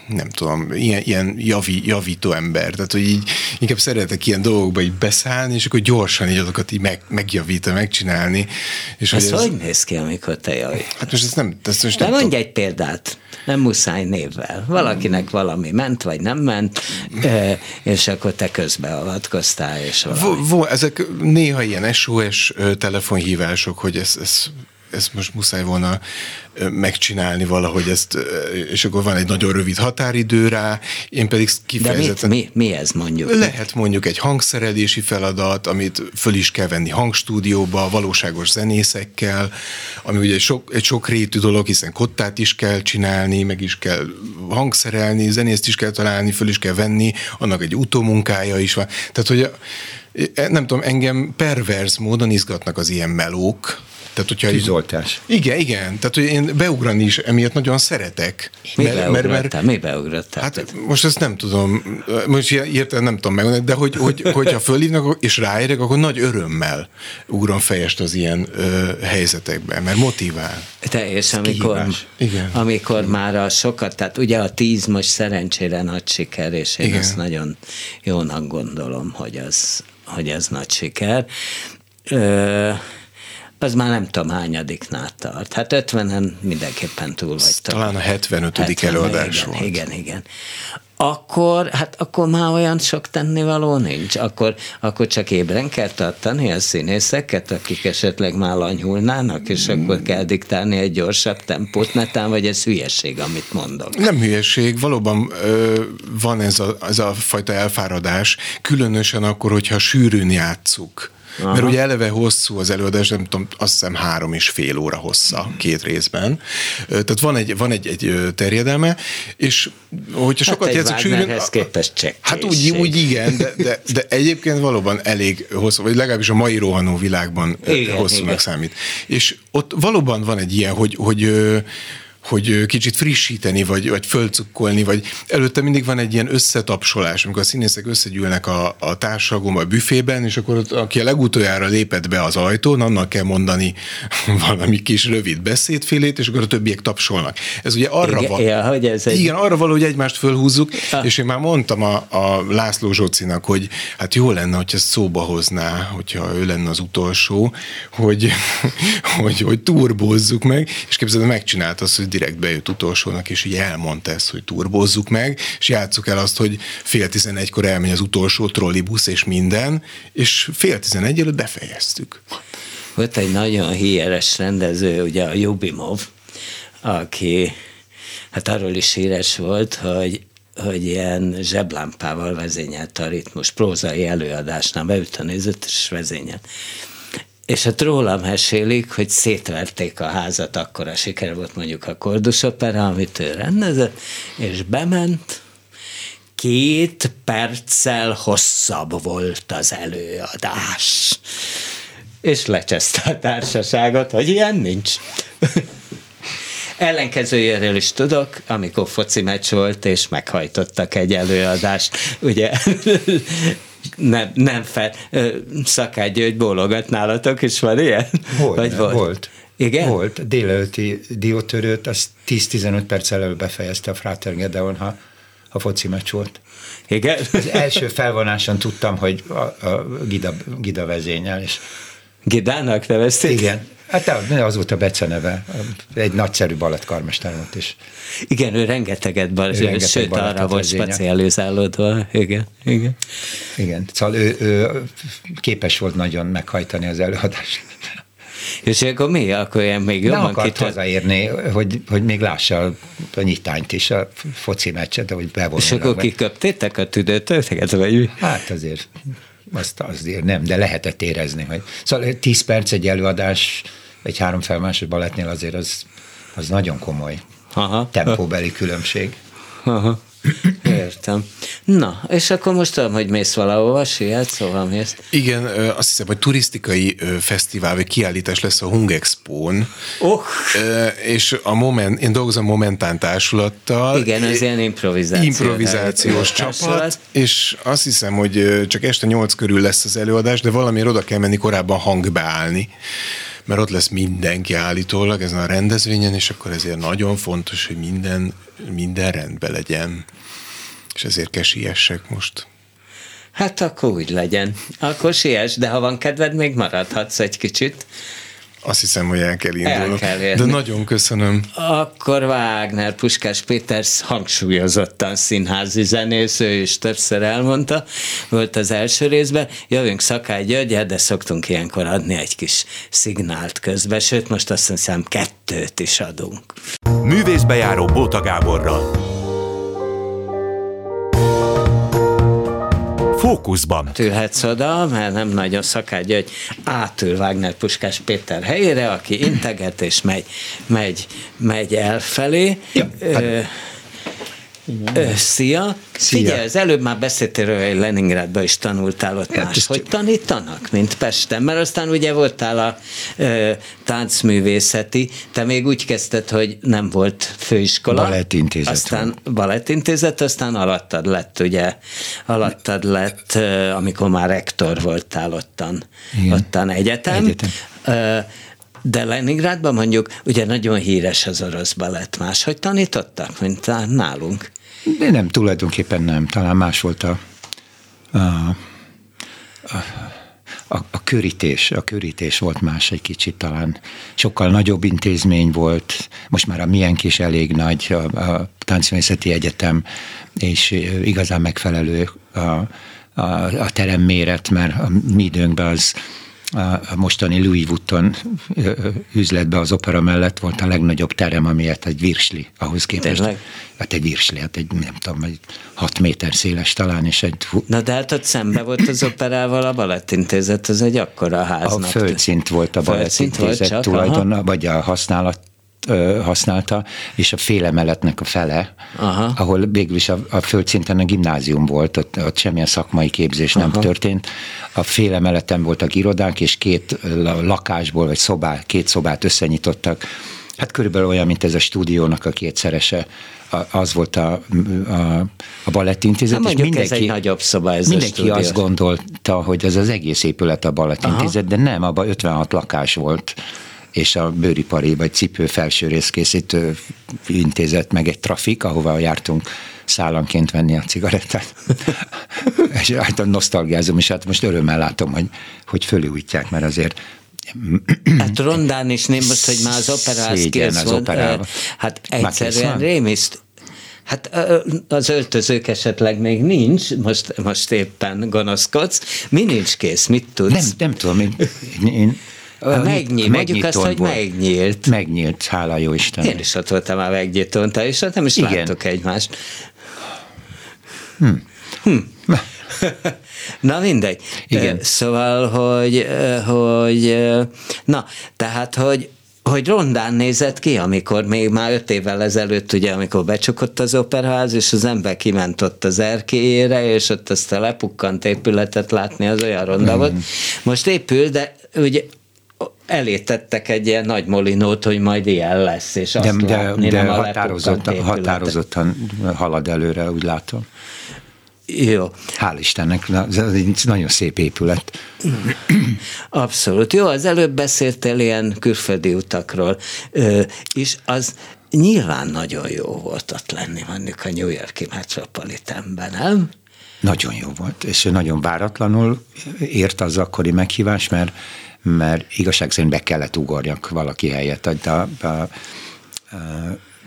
nem tudom, ilyen, ilyen javi, javító ember. Tehát, hogy így inkább szeretek ilyen dolgokba így beszállni, és akkor gyorsan így azokat így meg, megjavítani, megcsinálni. És ez hogy, ez... hogy néz ki, amikor te javít? Hát most ezt nem, ezt most De nem mondj tudom. egy példát, nem muszáj névvel. Valakinek valami ment, vagy nem ment, és akkor te közbeavatkoztál, és valami. Vo, vo, ezek néha ilyen SOS telefonhívások, hogy ez, ez ezt most muszáj volna megcsinálni valahogy ezt, és akkor van egy nagyon rövid határidő rá, én pedig kifejezetten... De mit, mi, mi ez mondjuk? Lehet mondjuk egy hangszerelési feladat, amit föl is kell venni hangstúdióba, valóságos zenészekkel, ami ugye sok, egy sok rétű dolog, hiszen kottát is kell csinálni, meg is kell hangszerelni, zenészt is kell találni, föl is kell venni, annak egy utómunkája is van. Tehát, hogy nem tudom, engem perverz módon izgatnak az ilyen melók, tehát, hogyha Tűzoltás. Igen, igen. Tehát, hogy én beugrani is emiatt nagyon szeretek. Mi mert, mert, mert, mi beugrottál? Hát most ezt nem tudom, most értem nem tudom megmondani, de hogy, hogy, hogyha fölhívnak és ráérek, akkor nagy örömmel ugrom fejest az ilyen ö, helyzetekben, mert motivál. Te, és amikor, igen. amikor már a sokat, tehát ugye a tíz most szerencsére nagy siker, és én igen. azt nagyon jónak gondolom, hogy az, hogy ez nagy siker. Ö, az már nem tudom hányadiknál tart. Hát 50-en mindenképpen túl vagy. Talán a 75. 70, előadás igen, volt. Igen, igen. Akkor, hát akkor már olyan sok tennivaló nincs. Akkor, akkor csak ébren kell tartani a színészeket, akik esetleg már lanyhulnának, és mm. akkor kell diktálni egy gyorsabb tempót, netán, vagy ez hülyeség, amit mondok. Nem hülyeség, valóban ö, van ez a, ez a fajta elfáradás, különösen akkor, hogyha sűrűn játszuk Aha. Mert ugye eleve hosszú az előadás, nem tudom, azt hiszem három és fél óra hossza két részben. Tehát van egy, van egy, egy terjedelme, és hogyha hát sokat játszok sűrűn... képest Hát úgy, úgy igen, de, de, de egyébként valóban elég hosszú, vagy legalábbis a mai rohanó világban igen, hosszúnak igen. számít. És ott valóban van egy ilyen, hogy, hogy hogy kicsit frissíteni, vagy, vagy fölcukkolni, vagy előtte mindig van egy ilyen összetapsolás, amikor a színészek összegyűlnek a, a társadalom a büfében, és akkor ott, aki a legutoljára lépett be az ajtón, annak kell mondani valami kis rövid beszédfélét, és akkor a többiek tapsolnak. Ez ugye arra Igen, van. ja, hogy ez egy- Igen, arra való, hogy egymást fölhúzzuk, Ah. és én már mondtam a, a László Zsocinak, hogy hát jó lenne, hogy ezt szóba hozná, hogyha ő lenne az utolsó, hogy, hogy, hogy turbózzuk meg, és képzeld, megcsinálta azt, hogy direkt bejött utolsónak, és így elmondta ezt, hogy turbózzuk meg, és játsszuk el azt, hogy fél tizenegykor elmegy az utolsó trollibusz és minden, és fél tizenegy előtt befejeztük. Volt egy nagyon híres rendező, ugye a Jubimov, aki hát arról is híres volt, hogy hogy ilyen zseblámpával vezényelt a ritmus, prózai előadásnál beült a nézőt és vezényelt. És hát rólam mesélik, hogy szétverték a házat, akkor a siker volt mondjuk a Kordus Opera, amit ő rendezett, és bement, két perccel hosszabb volt az előadás. És lecseszte a társaságot, hogy ilyen nincs. Ellenkezőjéről is tudok, amikor foci meccs volt, és meghajtottak egy előadást, ugye nem, nem fel. Szakály György bólogat nálatok is van ilyen? Volt, Vagy volt. volt. Igen? Volt. Délelőtti diótörőt, azt 10-15 perc előbb befejezte a Frater Gedeon, ha, ha foci meccs volt. Igen? Az első felvonáson tudtam, hogy a, a Gida, Gida vezényel, és Gidának nevezték? igen, hát az volt a beceneve, egy nagyszerű balettkarmester volt, és Igen, ő rengeteget bal, Ő rengeteg sőt, arra volt specializálódva. Igen, igen. igen, szóval ő, ő képes volt nagyon meghajtani az előadást. És akkor mi? Akkor ilyen még Nem jobban akart kitört. hazaérni, hogy, hogy még lássa a, a nyitányt is, a foci meccset, hogy És bevonulnak. akkor be. kiköptétek a tüdőtőteket, vagy mi? Hát azért, azt azért nem, de lehetett érezni. Hogy, szóval 10 perc egy előadás, egy három felmásos balettnél azért az, az nagyon komoly Aha. tempóbeli különbség. Aha. Értem. Na, és akkor most tudom, hogy mész valahova, siet, szóval mész. Igen, azt hiszem, hogy turisztikai fesztivál vagy kiállítás lesz a Hung Expo-n, Oh, és a moment, én dolgozom Momentán társulattal. igen, ez ilyen improvizáció. improvizációs Társulat. csapat, és azt hiszem, hogy csak este nyolc körül lesz az előadás, de valamiért oda kell menni korábban hangbeállni, mert ott lesz mindenki állítólag ezen a rendezvényen, és akkor ezért nagyon fontos, hogy minden, minden rendben legyen. És ezért kell siessek most. Hát akkor úgy legyen. Akkor siess, de ha van kedved, még maradhatsz egy kicsit. Azt hiszem, hogy el kell indulnom. kell de nagyon köszönöm. Akkor Wagner Puskás Péter hangsúlyozottan színházi zenész, ő is többször elmondta, volt az első részben, jövünk Szakály Györgyel, de szoktunk ilyenkor adni egy kis szignált közbe, sőt most azt hiszem kettőt is adunk. Művészbejáró Bóta Gáborral. Fókuszban. Ülhetsz oda, mert nem nagyon Szakály György átül Wagner Puskás Péter helyére, aki integet és megy, megy, megy elfelé. Ja, hát- Ö, szia. Szia. Figyelj, az előbb már beszéltél róla, hogy Leningrádban is tanultál ott Hát más. ezt- Hogy tanítanak, mint Pesten? Mert aztán ugye voltál a ö, táncművészeti, te még úgy kezdted, hogy nem volt főiskola. Balettintézet Aztán balettintézet, aztán alattad lett, ugye, alattad lett, ö, amikor már rektor voltál ottan, Igen. ottan egyetem. Egyetem. Ö, De Leningrádban mondjuk, ugye nagyon híres az orosz balett. Máshogy tanítottak, mint nálunk? De nem, tulajdonképpen nem. Talán más volt a, a, a, a, a körítés. A körítés volt más egy kicsit talán. Sokkal nagyobb intézmény volt. Most már a miénk is elég nagy, a, a Táncművészeti Egyetem, és igazán megfelelő a, a, a teremméret, mert a mi időnkben az a a mostani Louis Vuitton üzletben az opera mellett volt a legnagyobb terem, amilyet egy virsli ahhoz képest. Tényleg? Hát egy virsli, hát egy nem tudom, egy hat méter széles talán, és egy Na de hát ott szembe volt az operával a balettintézet, az egy akkora a háznak. földszint volt a Földszint volt balettintézet csak, tulajdona, vagy a használat ö, használta, és a félemeletnek a fele, Aha. ahol végül is a, a földszinten a gimnázium volt, ott, ott semmilyen szakmai képzés nem Aha. történt. A félemeleten voltak irodák, és két la- lakásból, vagy szobá, két szobát összenyitottak Hát körülbelül olyan, mint ez a stúdiónak a kétszerese. A, az volt a, a, a balettintézet. Hát és mindenki, ez egy nagyobb szoba, ez Mindenki azt gondolta, hogy ez az egész épület a balettintézet, de nem, abban 56 lakás volt és a bőripari vagy cipő felső részkészítő intézet, meg egy trafik, ahova jártunk szállanként venni a cigarettát. és hát nosztalgiázom, és hát most örömmel látom, hogy, hogy fölújítják, mert azért Hát rondán is nem most, hogy már az operáz kész az operál. Hát egyszerűen rémiszt. Hát az öltözők esetleg még nincs, most, most éppen gonoszkodsz. Mi nincs kész, mit tudsz? Nem, nem tudom, én, én Megnyílt, mondjuk azt, hogy megnyílt. Megnyílt, hála jó Isten. Én is ott voltam a megnyitón, te is, nem is Igen. láttuk egymást. Hm. Hm. Na mindegy. Igen. Szóval, hogy, hogy na, tehát, hogy hogy rondán nézett ki, amikor még már öt évvel ezelőtt, ugye, amikor becsukott az operaház, és az ember kiment ott az erkélyére, és ott azt a lepukkant épületet látni, az olyan ronda mm. volt. Most épül, de ugye elé tettek egy ilyen nagy molinót, hogy majd ilyen lesz, és azt de, látni, de, de határozottan, határozottan halad előre, úgy látom. Jó. Hál' Istennek, ez egy nagyon szép épület. Abszolút. Jó, az előbb beszéltél ilyen külföldi utakról, és az nyilván nagyon jó volt ott lenni, mondjuk a New Yorki Metropolitanben, nem? Nagyon jó volt, és nagyon váratlanul ért az akkori meghívás, mert, mert igazság szerint be kellett ugorjak valaki helyett. A, a, a,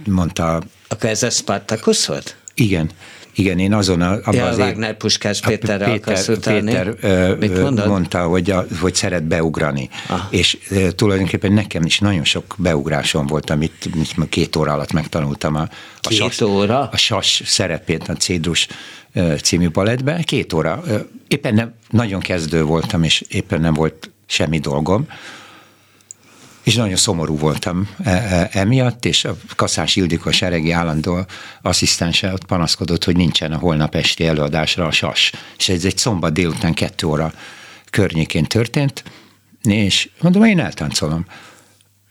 mondta... Akkor ez a Spartacus volt? Igen. Igen, én azon a, abban ja, az Wagner Puskás Péterre Péter, Péter ö, mondta, hogy, a, hogy szeret beugrani. Ah. És e, tulajdonképpen nekem is nagyon sok beugrásom volt, amit, amit két óra alatt megtanultam a, a, két sas, óra? a sas szerepét a Cédrus című balettben. Két óra. Éppen nem, nagyon kezdő voltam, és éppen nem volt semmi dolgom és nagyon szomorú voltam e, e, emiatt, és a Kaszás Ildikó, a seregi állandó asszisztense ott panaszkodott, hogy nincsen a holnap esti előadásra a sas. És ez egy szombat délután kettő óra környékén történt, és mondom, én eltáncolom.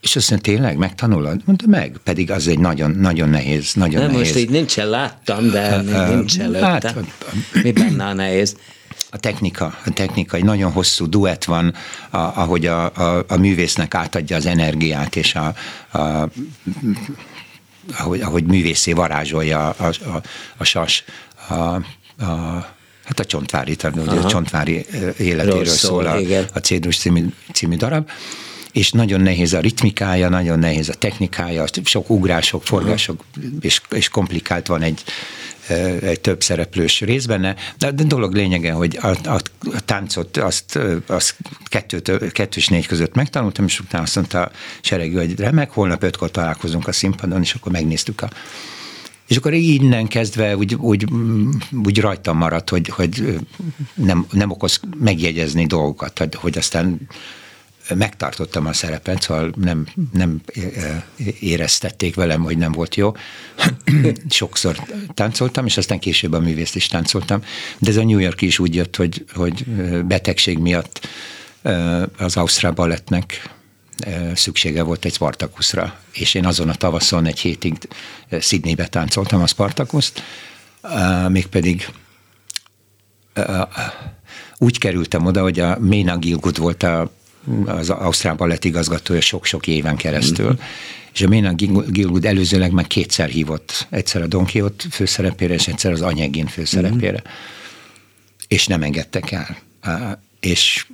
És azt mondja, tényleg megtanulod? Mondta, meg, pedig az egy nagyon, nagyon nehéz, nagyon Nem, nehéz. most így nincsen, láttam, de nincs előtte. Hát, Mi benne a nehéz? A technika, a technika, egy nagyon hosszú duett van, a, ahogy a, a, a művésznek átadja az energiát, és a, a ahogy, ahogy művészé varázsolja a, a, a sas, a, a hát a Csontvári, a Csontvári életéről Rossz szól, a, a Cédrus című, című darab, és nagyon nehéz a ritmikája, nagyon nehéz a technikája, sok ugrások, forgások, és, és komplikált van egy, egy több szereplős rész benne, de a dolog lényege, hogy a, a, táncot azt, azt kettőt, kettő és négy között megtanultam, és utána azt mondta a seregű, hogy remek, holnap ötkor találkozunk a színpadon, és akkor megnéztük a és akkor innen kezdve úgy, úgy, úgy rajtam maradt, hogy, hogy nem, nem okoz megjegyezni dolgokat, hogy, hogy aztán megtartottam a szerepet, szóval nem, nem éreztették velem, hogy nem volt jó. Sokszor táncoltam, és aztán később a művészt is táncoltam, de ez a New York is úgy jött, hogy, hogy betegség miatt az Ausztrál Balettnek szüksége volt egy Spartakuszra, és én azon a tavaszon egy hétig Sydneybe táncoltam a Spartakuszt, mégpedig úgy kerültem oda, hogy a Ména Gilgut volt a az Ausztrál Balett igazgatója sok-sok éven keresztül. Mm-hmm. És a Ména Gilgud előzőleg már kétszer hívott, egyszer a Don Quixote főszerepére, és egyszer az Anyegin főszerepére. Mm-hmm. És nem engedtek el. És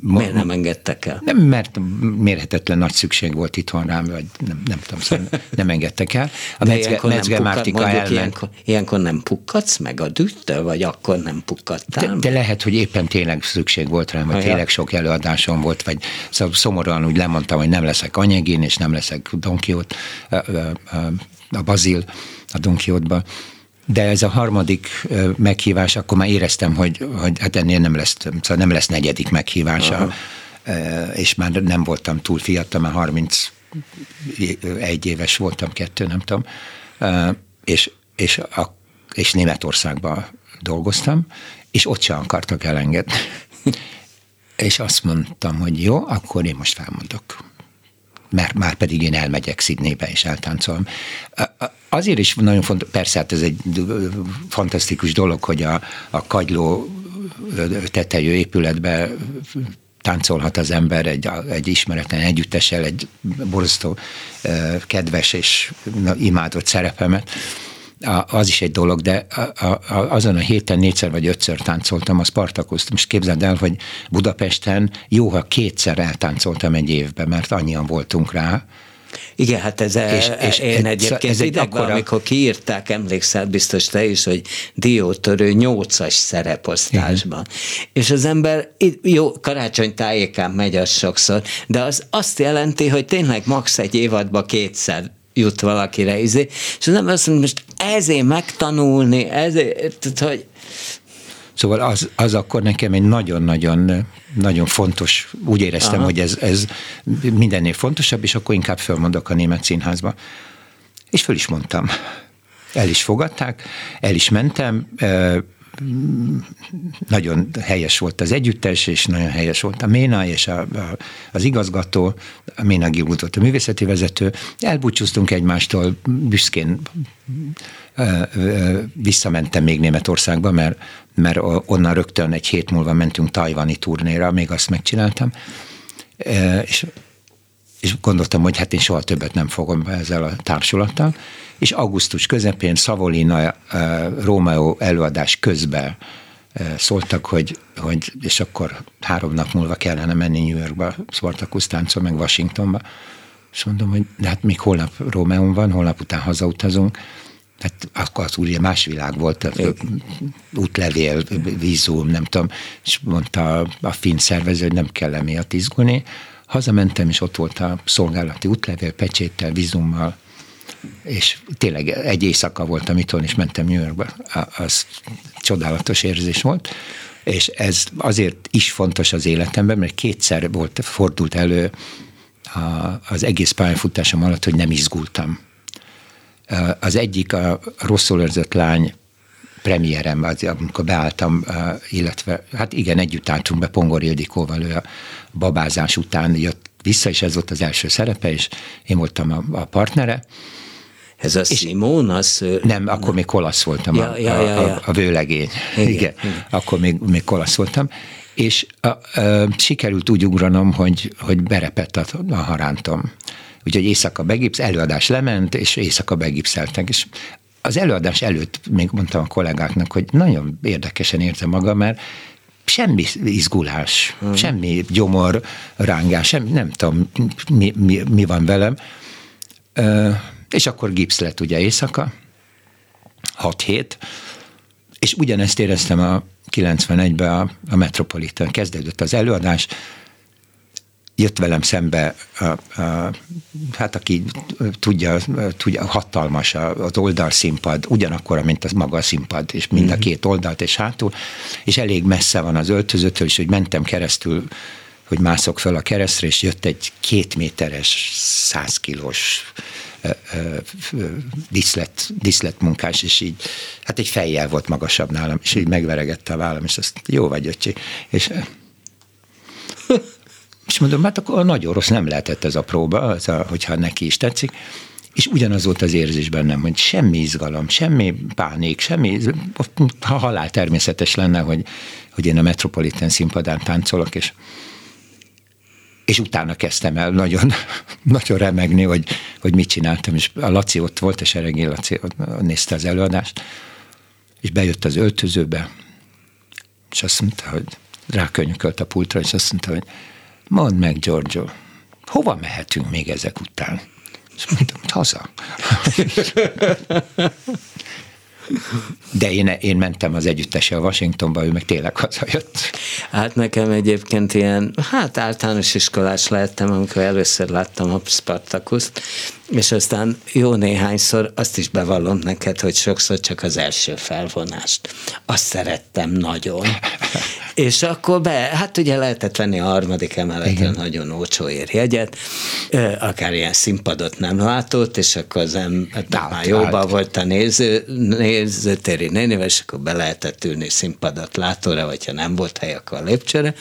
Miért nem engedtek el? Nem, mert mérhetetlen nagy szükség volt itthon rám, vagy nem, nem tudom, szóval nem engedtek el. A De Mezge, Mezge Mártika elment. Ilyenkor, ilyenkor nem pukkadsz meg a dűttől, vagy akkor nem pukkadtál? De, de lehet, hogy éppen tényleg szükség volt rám, vagy ha, tényleg sok előadásom volt, vagy szóval szomorúan úgy lemondtam, hogy nem leszek anyegén, és nem leszek Don Quixote, a Bazil a Don Quixote-ba de ez a harmadik meghívás, akkor már éreztem, hogy, hogy hát ennél nem lesz, szóval nem lesz negyedik meghívása, Aha. és már nem voltam túl fiatal, már 31 éves voltam, kettő, nem tudom, és, és, a, és Németországban dolgoztam, és ott sem akartak elengedni. és azt mondtam, hogy jó, akkor én most felmondok. Mert már pedig én elmegyek Szidnébe és eltáncolom. Azért is nagyon fontos, persze hát ez egy fantasztikus dolog, hogy a, a kagyló tetejű épületbe táncolhat az ember egy, egy ismeretlen együttesel, egy borzasztó kedves és imádott szerepemet, az is egy dolog, de azon a héten négyszer vagy ötször táncoltam a Spartakuszt. Most képzeld el, hogy Budapesten jó, ha kétszer eltáncoltam egy évben, mert annyian voltunk rá, igen, hát ez és, e, és én egyébként ez egy idegben, akkora... amikor kiírták, emlékszel biztos te is, hogy diótörő nyolcas szereposztásban. Igen. És az ember, jó, karácsony tájékán megy az sokszor, de az azt jelenti, hogy tényleg max. egy évadban kétszer jut valakire, izé, és ember azt mondja, most ezért megtanulni, ezért, hogy Szóval az, az akkor nekem egy nagyon-nagyon nagyon fontos, úgy éreztem, Aha. hogy ez, ez mindennél fontosabb, és akkor inkább fölmondok a német színházba. És föl is mondtam. El is fogadták, el is mentem, nagyon helyes volt az együttes, és nagyon helyes volt a Ména, és a, a, az igazgató, a Ména Gilgut volt a művészeti vezető. Elbúcsúztunk egymástól, büszkén visszamentem még Németországba, mert, mert onnan rögtön egy hét múlva mentünk tajvani turnéra, még azt megcsináltam, és, és gondoltam, hogy hát én soha többet nem fogom ezzel a társulattal, és augusztus közepén Szavolina Rómeó előadás közben szóltak, hogy, hogy, és akkor három nap múlva kellene menni New Yorkba, Spartacus táncol, meg Washingtonba, és mondom, hogy de hát még holnap Rómeón van, holnap után hazautazunk, tehát akkor az ugye más világ volt, tehát útlevél, vízum, nem tudom, és mondta a, a finn szervező, hogy nem kell emiatt izgulni. Hazamentem, és ott volt a szolgálati útlevél, pecséttel, vízummal, és tényleg egy éjszaka voltam itthon, és mentem New Yorkba. Az csodálatos érzés volt, és ez azért is fontos az életemben, mert kétszer volt, fordult elő az egész pályafutásom alatt, hogy nem izgultam az egyik a rosszul érzett lány premierem, az, amikor beálltam, illetve hát igen, együtt álltunk be Pongor Ildikóval, ő a babázás után jött vissza, és ez volt az első szerepe, és én voltam a, a partnere. Ez a Simon, az... Nem, akkor nem. még kolasz voltam, ja, a, ja, ja, ja. a, a vőlegény. Igen, igen, igen. akkor még, még kolasz voltam. És a, a, sikerült úgy ugranom, hogy, hogy berepett a, a harántom. Úgyhogy éjszaka begipsz, előadás lement, és éjszaka begipszeltek, és az előadás előtt még mondtam a kollégáknak, hogy nagyon érdekesen érte maga, mert semmi izgulás, hmm. semmi gyomor, rángás, semmi, nem tudom, mi, mi, mi van velem. Ö, és akkor gipsz lett ugye éjszaka, 6 hét, és ugyanezt éreztem a 91-ben a, a Metropolitan. Kezdődött az előadás, jött velem szembe, a, a, hát aki tudja, tudja hatalmas az oldalszínpad, ugyanakkor, mint az maga a színpad, és mind a mhm. két oldalt és hátul, és elég messze van az öltözőtől, és hogy mentem keresztül, hogy mászok fel a keresztre, és jött egy két méteres, száz kilós diszlet, diszletmunkás, és így, hát egy fejjel volt magasabb nálam, és így megveregette a vállam, és azt jó vagy, öcsi. És és mondom, hát akkor nagyon rossz nem lehetett ez a próba, az a, hogyha neki is tetszik. És ugyanaz volt az érzés bennem, hogy semmi izgalom, semmi pánik, semmi, ha halál természetes lenne, hogy, hogy én a Metropolitan színpadán táncolok, és, és utána kezdtem el nagyon, nagyon remegni, hogy, hogy mit csináltam, és a Laci ott volt, a Seregi Laci ott nézte az előadást, és bejött az öltözőbe, és azt mondta, hogy rákönyökölt a pultra, és azt mondta, hogy Mondd meg, Giorgio, hova mehetünk még ezek után? És mondtam, haza. De én, én mentem az együttese a Washingtonba, ő meg tényleg hazajött. Hát nekem egyébként ilyen, hát általános iskolás lehettem, amikor először láttam a Spartakuszt, és aztán jó néhányszor azt is bevallom neked, hogy sokszor csak az első felvonást. Azt szerettem nagyon. és akkor be, hát ugye lehetett venni a harmadik emeleten Igen. nagyon olcsó érjegyet, akár ilyen színpadot nem látott, és akkor az ember már jóban volt a néző, nézőtéri nénivel, és akkor be lehetett ülni színpadot látóra, vagy ha nem volt hely, akkor a lépcsőre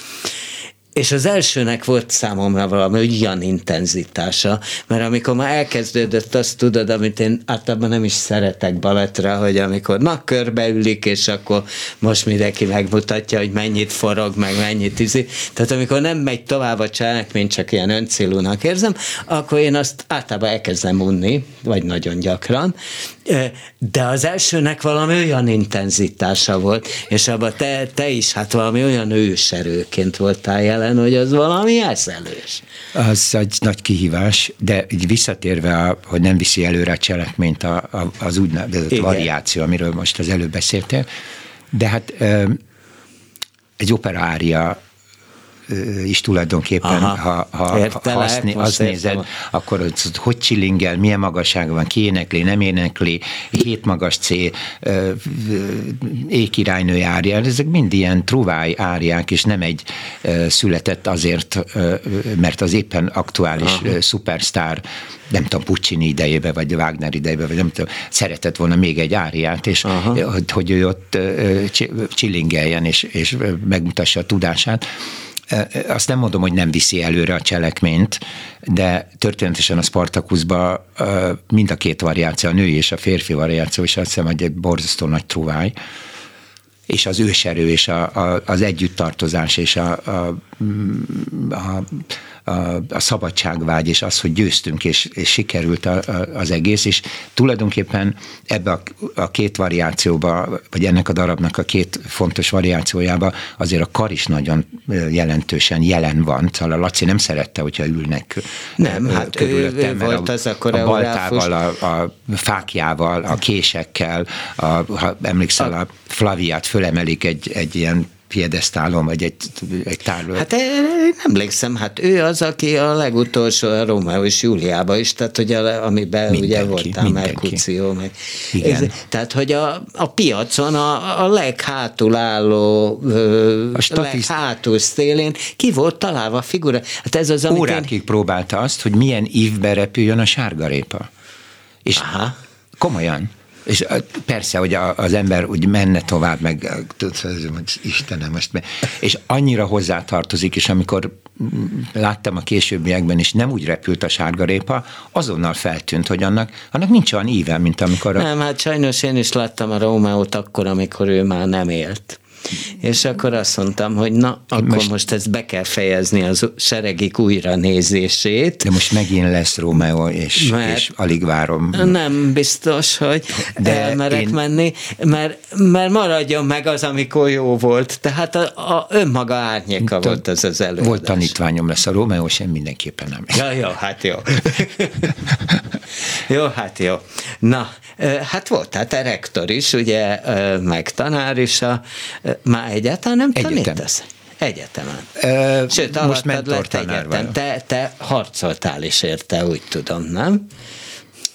és az elsőnek volt számomra valami olyan intenzitása, mert amikor már elkezdődött, azt tudod, amit én általában nem is szeretek balettra, hogy amikor na körbeülik, és akkor most mindenki megmutatja, hogy mennyit forog, meg mennyit izi. Tehát amikor nem megy tovább a cselekmény, csak ilyen öncélúnak érzem, akkor én azt általában elkezdem unni, vagy nagyon gyakran, de az elsőnek valami olyan intenzitása volt, és abban te, te is hát valami olyan őserőként voltál jelen, hogy az valami eszelős. Az egy nagy kihívás, de így visszatérve, a, hogy nem viszi előre a cselekményt a, a, az úgynevezett Igen. variáció, amiről most az előbb beszéltél, de hát egy opera ária is tulajdonképpen, Aha, ha, ha, Értelek, ha azt, azt nézed, értem. akkor hogy, hogy csillingel, milyen magasság van, ki énekli, nem énekli, hét magas C, ékirálynő árján, ezek mind ilyen truváj árják, és nem egy született azért, mert az éppen aktuális Aha. szupersztár nem tudom, Puccini idejébe, vagy Wagner idejébe, vagy nem tudom, szeretett volna még egy áriát, és hogy, hogy ő ott csillingeljen, és, és megmutassa a tudását azt nem mondom, hogy nem viszi előre a cselekményt, de történetesen a Spartakuszban mind a két variáció, a női és a férfi variáció, és azt hiszem, hogy egy borzasztó nagy truváj, és az őserő, és a, a, az együttartozás, és a, a, a a, a szabadságvágy, és az, hogy győztünk, és, és sikerült a, a, az egész, és tulajdonképpen ebbe a, a két variációba, vagy ennek a darabnak a két fontos variációjába azért a kar is nagyon jelentősen jelen van. Szóval a Laci nem szerette, hogyha ülnek Nem, hát ő, ő volt a, az a A baltával, a, a fákjával, a késekkel, a, ha emlékszel, a Flaviát fölemelik egy, egy ilyen piedesztálon, vagy egy, egy tárló. Hát én emlékszem, hát ő az, aki a legutolsó a Rómeó és Júliába is, tehát hogy a, amiben mindenki, ugye voltál Merkució, meg. Igen. Ez, tehát, hogy a, a piacon a, a leghátul álló, a statiszt... leghátul szélén ki volt találva a figura. Hát ez az, amit Órákig én... próbálta azt, hogy milyen ívbe repüljön a sárgarépa. És Aha. komolyan. És persze, hogy az ember úgy menne tovább, meg hogy Istenem, most me- és annyira hozzátartozik, és amikor láttam a későbbiekben is, nem úgy repült a sárgarépa, azonnal feltűnt, hogy annak, annak nincs olyan íve, mint amikor... A... Nem, hát sajnos én is láttam a Rómeót akkor, amikor ő már nem élt. És akkor azt mondtam, hogy na, akkor most, most ezt be kell fejezni az seregik újra nézését. De most megint lesz Rómeó, és, mert és alig várom. Nem biztos, hogy De elmerek én... menni, mert, mert maradjon meg az, amikor jó volt. Tehát a, a önmaga árnyéka volt az az előadás. Volt tanítványom lesz a Rómeó, sem mindenképpen nem. Ja, jó, hát jó. jó, hát jó. Na, hát volt, hát a rektor is, ugye, meg tanár is a már egyáltalán nem Egyetem. tanítasz? Egyetemen. Ö, Sőt, most lett egyetem. Te, te harcoltál is érte, úgy tudom, nem?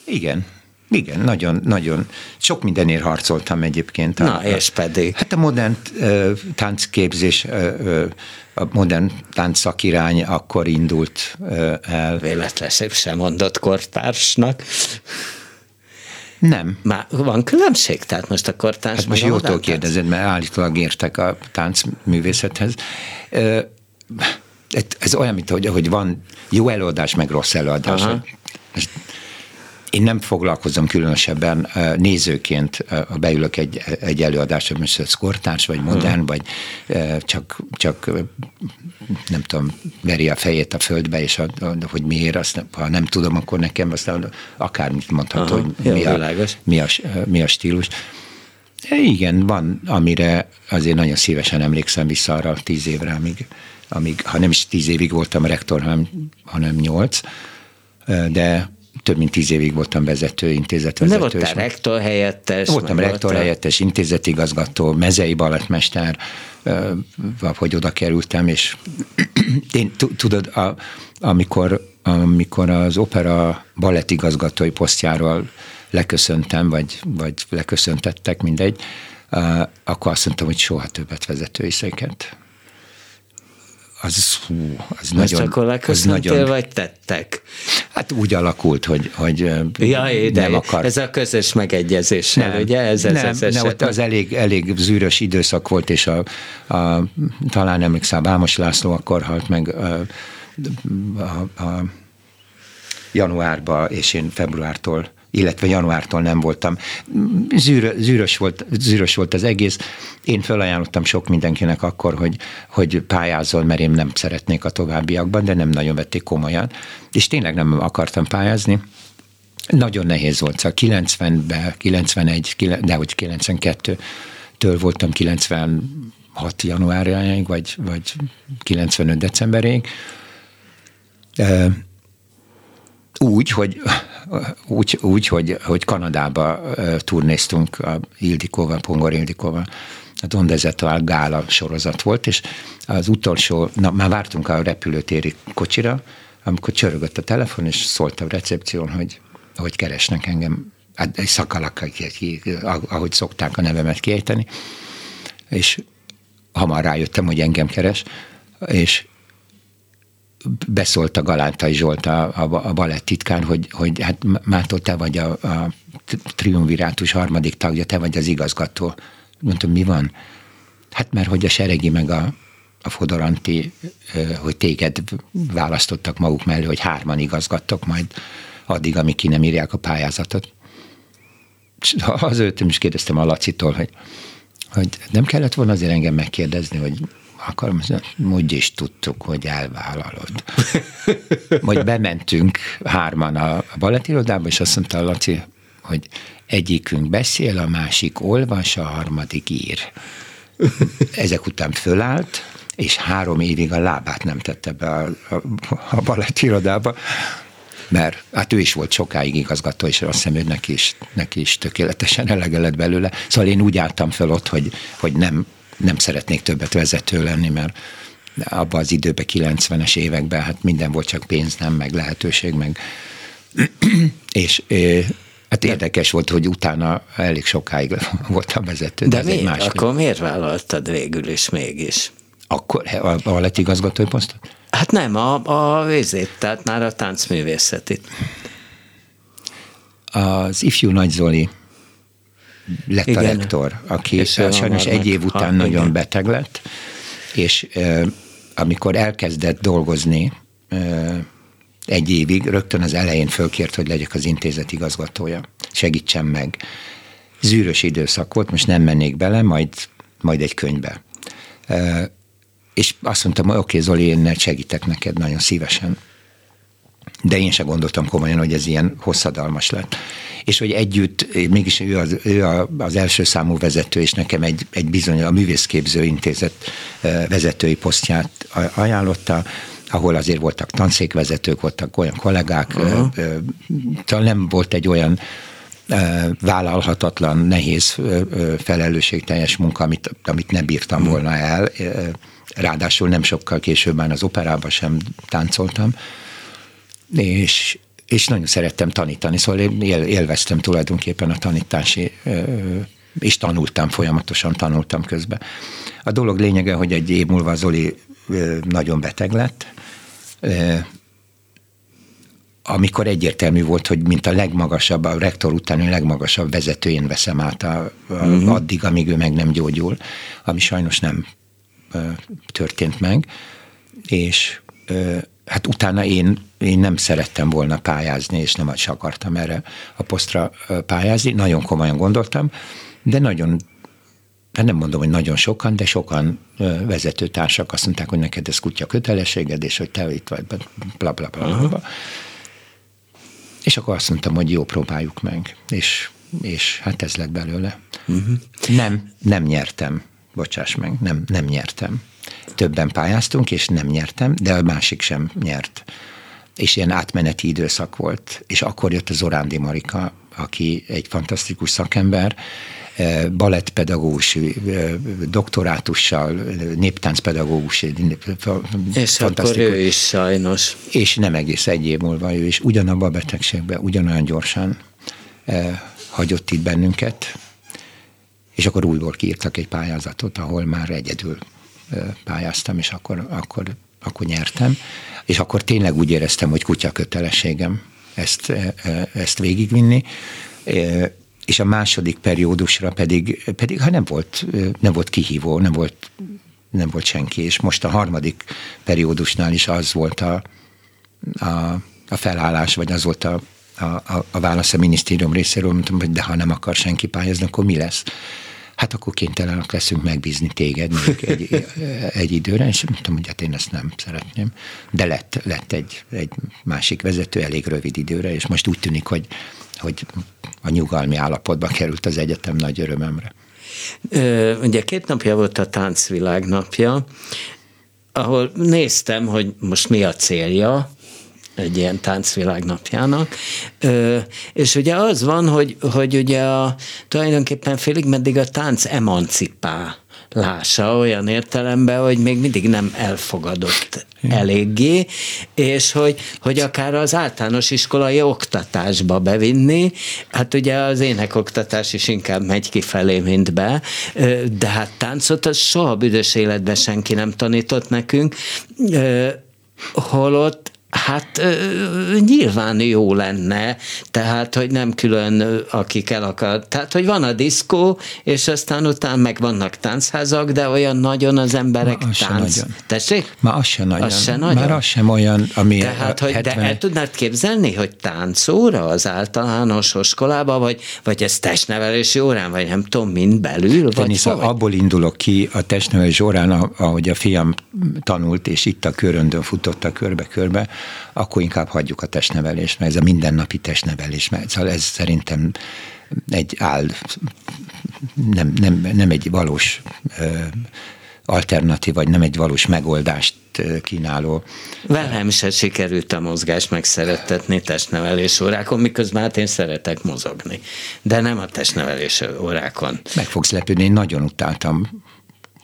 Igen. Igen, nagyon, nagyon. Sok mindenért harcoltam egyébként. Na, a, és pedig? Hát a modern uh, táncképzés, uh, a modern tánc szakirány akkor indult uh, el. Véletlenül sem mondott kortársnak. Nem. Már van különbség? Tehát most a kortárs... Hát most jótól kérdezed, mert állítólag értek a táncművészethez. Ez olyan, mint hogy, hogy van jó előadás, meg rossz előadás. Aha. Én nem foglalkozom különösebben nézőként, ha beülök egy, egy előadásra, most ez kortárs, vagy modern, hmm. vagy csak, csak nem tudom, veri a fejét a földbe, és a, hogy miért, azt, ha nem tudom, akkor nekem aztán akármit mondható, hogy mi, jó, a, mi, a, mi a stílus. De igen, van, amire azért nagyon szívesen emlékszem vissza arra tíz évre, amíg, amíg ha nem is tíz évig voltam rektor, hanem, hanem nyolc, de több mint tíz évig voltam vezető, intézetvezető. De voltál rektor helyettes? Voltam rektor voltál... helyettes, intézetigazgató, mezei balettmester, hogy oda kerültem, és én tudod, a, amikor, amikor az opera balettigazgatói posztjáról leköszöntem, vagy, vagy leköszöntettek, mindegy, akkor azt mondtam, hogy soha többet vezetői széket az, hú, az Most nagyon... akkor leköszöntél, nagyon, vagy tettek? Hát úgy alakult, hogy, hogy Ja, de nem akar. ez a közös megegyezéssel, ugye? Ez, ez, nem, ez nem, eset. ott az elég, elég zűrös időszak volt, és a, a talán emlékszem, Vámos László akkor halt meg a, a, a januárban, és én februártól illetve januártól nem voltam. Zűrö, zűrös, volt, zűrös volt az egész. Én felajánlottam sok mindenkinek akkor, hogy, hogy pályázol, mert én nem szeretnék a továbbiakban, de nem nagyon vették komolyan. És tényleg nem akartam pályázni. Nagyon nehéz volt. Szóval 90-ben, 91, de hogy 92-től voltam 96 januárjáig, vagy, vagy 95 decemberig úgy, hogy, úgy, úgy hogy, hogy Kanadába turnéztunk a Ildikóval, Pongor Ildikóval, a Don Dezetal gála sorozat volt, és az utolsó, na, már vártunk a repülőtéri kocsira, amikor csörögött a telefon, és szólt a recepción, hogy, hogy keresnek engem, hát egy szakalak, ahogy szokták a nevemet kiejteni, és hamar rájöttem, hogy engem keres, és beszólt a Galántai Zsolt, a, a, balett titkán, hogy, hogy hát Mától te vagy a, a triumvirátus harmadik tagja, te vagy az igazgató. Mondtam, mi van? Hát mert hogy a Seregi meg a, a Fodoranti, hogy téged választottak maguk mellé, hogy hárman igazgattok majd addig, amíg ki nem írják a pályázatot. Az őtöm is kérdeztem a Lacitól, hogy, hogy nem kellett volna azért engem megkérdezni, hogy akarom, úgy is tudtuk, hogy elvállalod. Majd bementünk hárman a balettirodába, és azt mondta a Laci, hogy egyikünk beszél, a másik olvas, a harmadik ír. Ezek után fölállt, és három évig a lábát nem tette be a, a, a balettirodába, mert hát ő is volt sokáig igazgató, és azt hiszem, hogy neki is, neki is tökéletesen elege lett belőle. Szóval én úgy álltam fel ott, hogy, hogy nem nem szeretnék többet vezető lenni, mert abban az időben, 90-es években, hát minden volt csak pénz, nem, meg lehetőség, meg és hát érdekes volt, hogy utána elég sokáig voltam vezető. De, de miért? Más Akkor miért vállaltad végül is mégis? Akkor a, a lett igazgatói posztot? Hát nem, a, a vézét, tehát már a táncművészetit. Az ifjú Nagy Zoli lett igen. a rektor, aki és sajnos egy év után ha, nagyon igen. beteg lett, és amikor elkezdett dolgozni egy évig, rögtön az elején fölkért, hogy legyek az intézet igazgatója. Segítsen meg. Zűrös időszak volt, most nem mennék bele, majd, majd egy könyvbe. És azt mondtam, hogy oké, okay, Zoli, én segítek neked nagyon szívesen. De én se gondoltam komolyan, hogy ez ilyen hosszadalmas lett és hogy együtt, mégis ő az, ő az első számú vezető, és nekem egy, egy bizony a művészképző intézet vezetői posztját ajánlotta, ahol azért voltak tanszékvezetők, voltak olyan kollégák, uh-huh. talán nem volt egy olyan vállalhatatlan, nehéz, felelősségteljes munka, amit, amit ne bírtam uh-huh. volna el. Ráadásul nem sokkal később már az operában sem táncoltam. És, és nagyon szerettem tanítani, szóval én élveztem tulajdonképpen a tanítási, és tanultam, folyamatosan tanultam közben. A dolog lényege, hogy egy év múlva Zoli nagyon beteg lett, amikor egyértelmű volt, hogy mint a legmagasabb, a rektor utáni legmagasabb vezetőjén veszem át a, a, uh-huh. addig, amíg ő meg nem gyógyul, ami sajnos nem történt meg, és hát utána én, én nem szerettem volna pályázni, és nem is akartam erre a posztra pályázni. Nagyon komolyan gondoltam, de nagyon hát nem mondom, hogy nagyon sokan, de sokan vezetőtársak azt mondták, hogy neked ez kutya kötelességed, és hogy te itt vagy, bla bla bla. bla. És akkor azt mondtam, hogy jó, próbáljuk meg. És, és hát ez lett belőle. Uh-huh. Nem, nem nyertem. Bocsáss meg, nem, nem nyertem többen pályáztunk, és nem nyertem, de a másik sem nyert. És ilyen átmeneti időszak volt. És akkor jött az Orándi Marika, aki egy fantasztikus szakember, eh, balettpedagógus, eh, doktorátussal, néptáncpedagógus. És akkor ő is sajnos. És nem egész egy év múlva ő is ugyanabban a betegségben, ugyanolyan gyorsan eh, hagyott itt bennünket, és akkor újból kiírtak egy pályázatot, ahol már egyedül pályáztam, és akkor, akkor akkor nyertem, és akkor tényleg úgy éreztem, hogy kutya kötelességem ezt, ezt végigvinni. És a második periódusra pedig, pedig ha nem volt, nem volt kihívó, nem volt, nem volt senki, és most a harmadik periódusnál is az volt a, a, a felállás, vagy az volt a, a, a, a válasz a minisztérium részéről, mondtam, hogy de ha nem akar senki pályázni, akkor mi lesz? Hát akkor kénytelenek leszünk megbízni téged még egy, egy időre, és mondtam, hogy hát én ezt nem szeretném. De lett, lett egy, egy másik vezető elég rövid időre, és most úgy tűnik, hogy hogy a nyugalmi állapotba került az egyetem nagy örömemre. Ugye két napja volt a táncvilág napja, ahol néztem, hogy most mi a célja egy ilyen táncvilág napjának, és ugye az van, hogy, hogy ugye a, tulajdonképpen félig meddig a tánc emancipál lássa olyan értelemben, hogy még mindig nem elfogadott eléggé, és hogy, hogy akár az általános iskolai oktatásba bevinni, hát ugye az énekoktatás is inkább megy kifelé, mint be, de hát táncot az soha büdös életben senki nem tanított nekünk, holott Hát nyilván jó lenne, tehát, hogy nem külön, akik el akar. Tehát, hogy van a diszkó, és aztán utána meg vannak táncházak, de olyan nagyon az emberek Ma tánc. Nagyon. Tessék? Ma az sem nagyon. Az se nagyon. Már az sem olyan, ami Tehát, hogy 70... de el tudnád képzelni, hogy táncóra az általános iskolába, vagy, vagy ez testnevelési órán, vagy nem tudom, mind belül? Vagy Tenisza, abból indulok ki a testnevelési órán, ahogy a fiam tanult, és itt a köröndön futott a körbe-körbe, akkor inkább hagyjuk a testnevelést, mert ez a mindennapi testnevelés, mert szóval ez szerintem egy áll, nem, nem, nem egy valós alternatív, vagy nem egy valós megoldást kínáló. Velem se sikerült a mozgást megszerettetni testnevelés órákon, miközben hát én szeretek mozogni, de nem a testnevelés órákon. Meg fogsz lepődni, én nagyon utáltam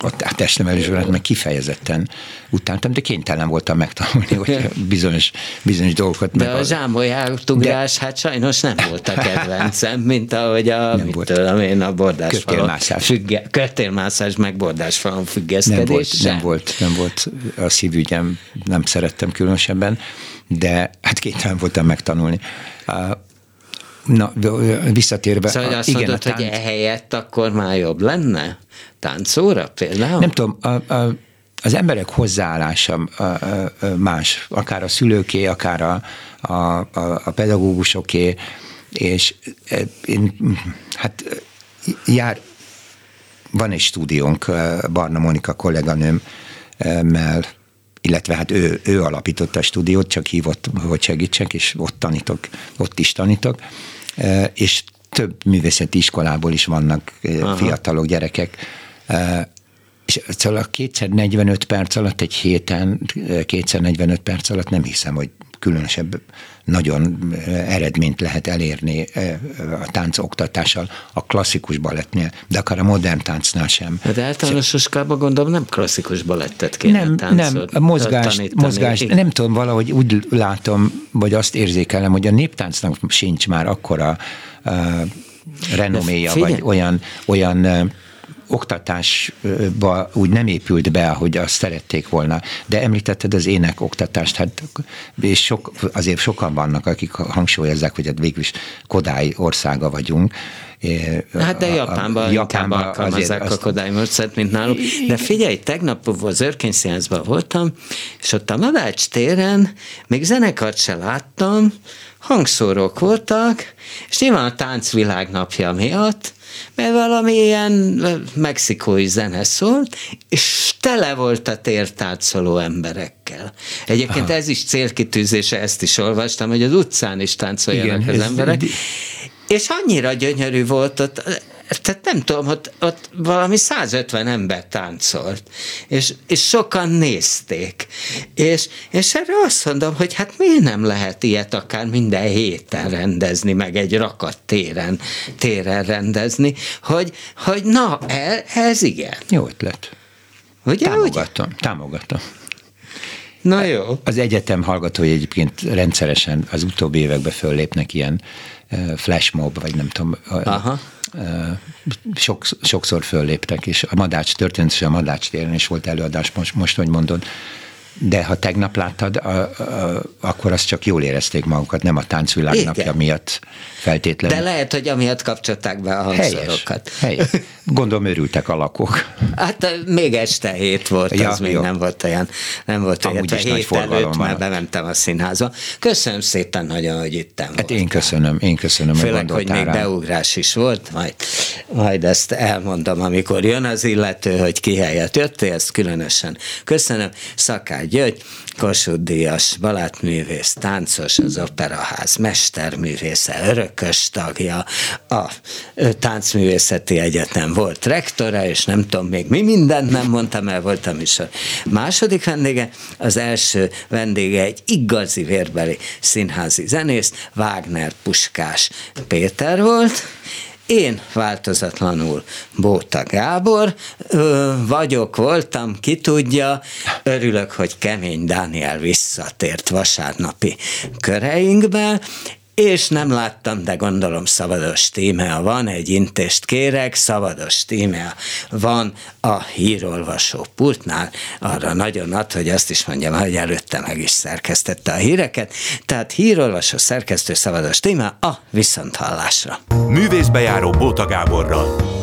a testnevelésben meg kifejezetten utáltam, de kénytelen voltam megtanulni, hogy bizonyos, bizonyos dolgokat. De meg a zsámolyátugrás, de... hát sajnos nem volt a kedvencem, mint ahogy a, nem mit volt. tudom én, a bordásfalon. Függe, kötélmászás, meg bordásfalon függeszkedés. Nem volt, nem volt, nem volt a szívügyem, nem szerettem különösebben, de hát kénytelen voltam megtanulni. Na, visszatérve. Szóval azt igen, mondod, tánc... hogy ehelyett akkor már jobb lenne? Táncóra például? Nem tudom, a, a, az emberek hozzáállása más, akár a szülőké, akár a, a, a, a pedagógusoké, és e, én, hát jár, van egy stúdiónk, Barna Monika kolléganőmmel, illetve hát ő, ő alapította a stúdiót, csak hívott, hogy segítsek, és ott tanítok, ott is tanítok, és több művészeti iskolából is vannak Aha. fiatalok, gyerekek, és szóval a kétszer 45 perc alatt egy héten, kétszer 45 perc alatt nem hiszem, hogy különösebb nagyon eredményt lehet elérni a tánc oktatással a klasszikus balettnél, de akár a modern táncnál sem. Hát de általános iskolában gondolom nem klasszikus balettet kéne Nem, nem, a mozgás, mozgás, nem tudom, valahogy úgy látom, vagy azt érzékelem, hogy a néptáncnak sincs már akkora uh, renoméja, vagy olyan, olyan oktatásba úgy nem épült be, ahogy azt szerették volna. De említetted az ének oktatást, hát és sok, azért sokan vannak, akik hangsúlyozzák, hogy hát végül is Kodály országa vagyunk, Hát de Japánban, Japánban inkább alkalmazzák azt... a Kodály módszert, mint náluk. De figyelj, tegnap az Örkényszínházban voltam, és ott a Madács téren még zenekart se láttam, hangszórók voltak, és nyilván a táncvilág napja miatt mert valami ilyen mexikói zene szólt, és tele volt a tértáncoló emberekkel. Egyébként Aha. ez is célkitűzése, ezt is olvastam, hogy az utcán is táncoljanak Igen, az emberek. És annyira gyönyörű volt ott, tehát nem tudom, ott, ott valami 150 ember táncolt, és, és sokan nézték. És, és erre azt mondom, hogy hát miért nem lehet ilyet akár minden héten rendezni, meg egy rakat téren, téren rendezni, hogy, hogy na, ez, ez igen. Jó ötlet. Ugye, támogatom, ugye? támogatom. Na jó. Az egyetem hallgatói egyébként rendszeresen az utóbbi években föllépnek ilyen flashmob, vagy nem tudom, Aha. sok, sokszor fölléptek, és a Madács történt, és a Madács téren is volt előadás, most, most hogy mondod, de ha tegnap láttad, a, a, akkor azt csak jól érezték magukat, nem a táncvilág Igen. napja miatt feltétlenül. De lehet, hogy amiatt kapcsolták be a hangszorokat. Helyes, helyes. Gondolom örültek a lakók. Hát még este hét volt, Ja, az még jó. nem volt olyan, nem volt olyan, Amúgy hét előtt már bementem a színházba. Köszönöm szépen nagyon, hogy itt Hát én köszönöm, én köszönöm, hogy Főleg, hogy gondoltál még rám. beugrás is volt, majd, majd ezt elmondom, amikor jön az illető, hogy ki helyett jöttél, ezt különösen köszönöm. Szakály György, Kossuth Díjas, balátművész, táncos, az Operaház mesterművésze, örökös tagja, a Táncművészeti Egyetem volt rektora, és nem tudom még mi mindent nem mondtam el, voltam is a második vendége, az első vendége egy igazi vérbeli színházi zenész, Wagner Puskás Péter volt, én változatlanul Bóta Gábor ö, vagyok, voltam, ki tudja, örülök, hogy Kemény Dániel visszatért vasárnapi köreinkbe, és nem láttam, de gondolom Szabados Tímea van, egy intést kérek, Szabados Tímea van a hírolvasó pultnál, arra nagyon ad, hogy azt is mondjam, hogy előtte meg is szerkesztette a híreket, tehát hírolvasó szerkesztő Szabados Tímea a viszonthallásra. Művészbejáró Bóta Gáborral.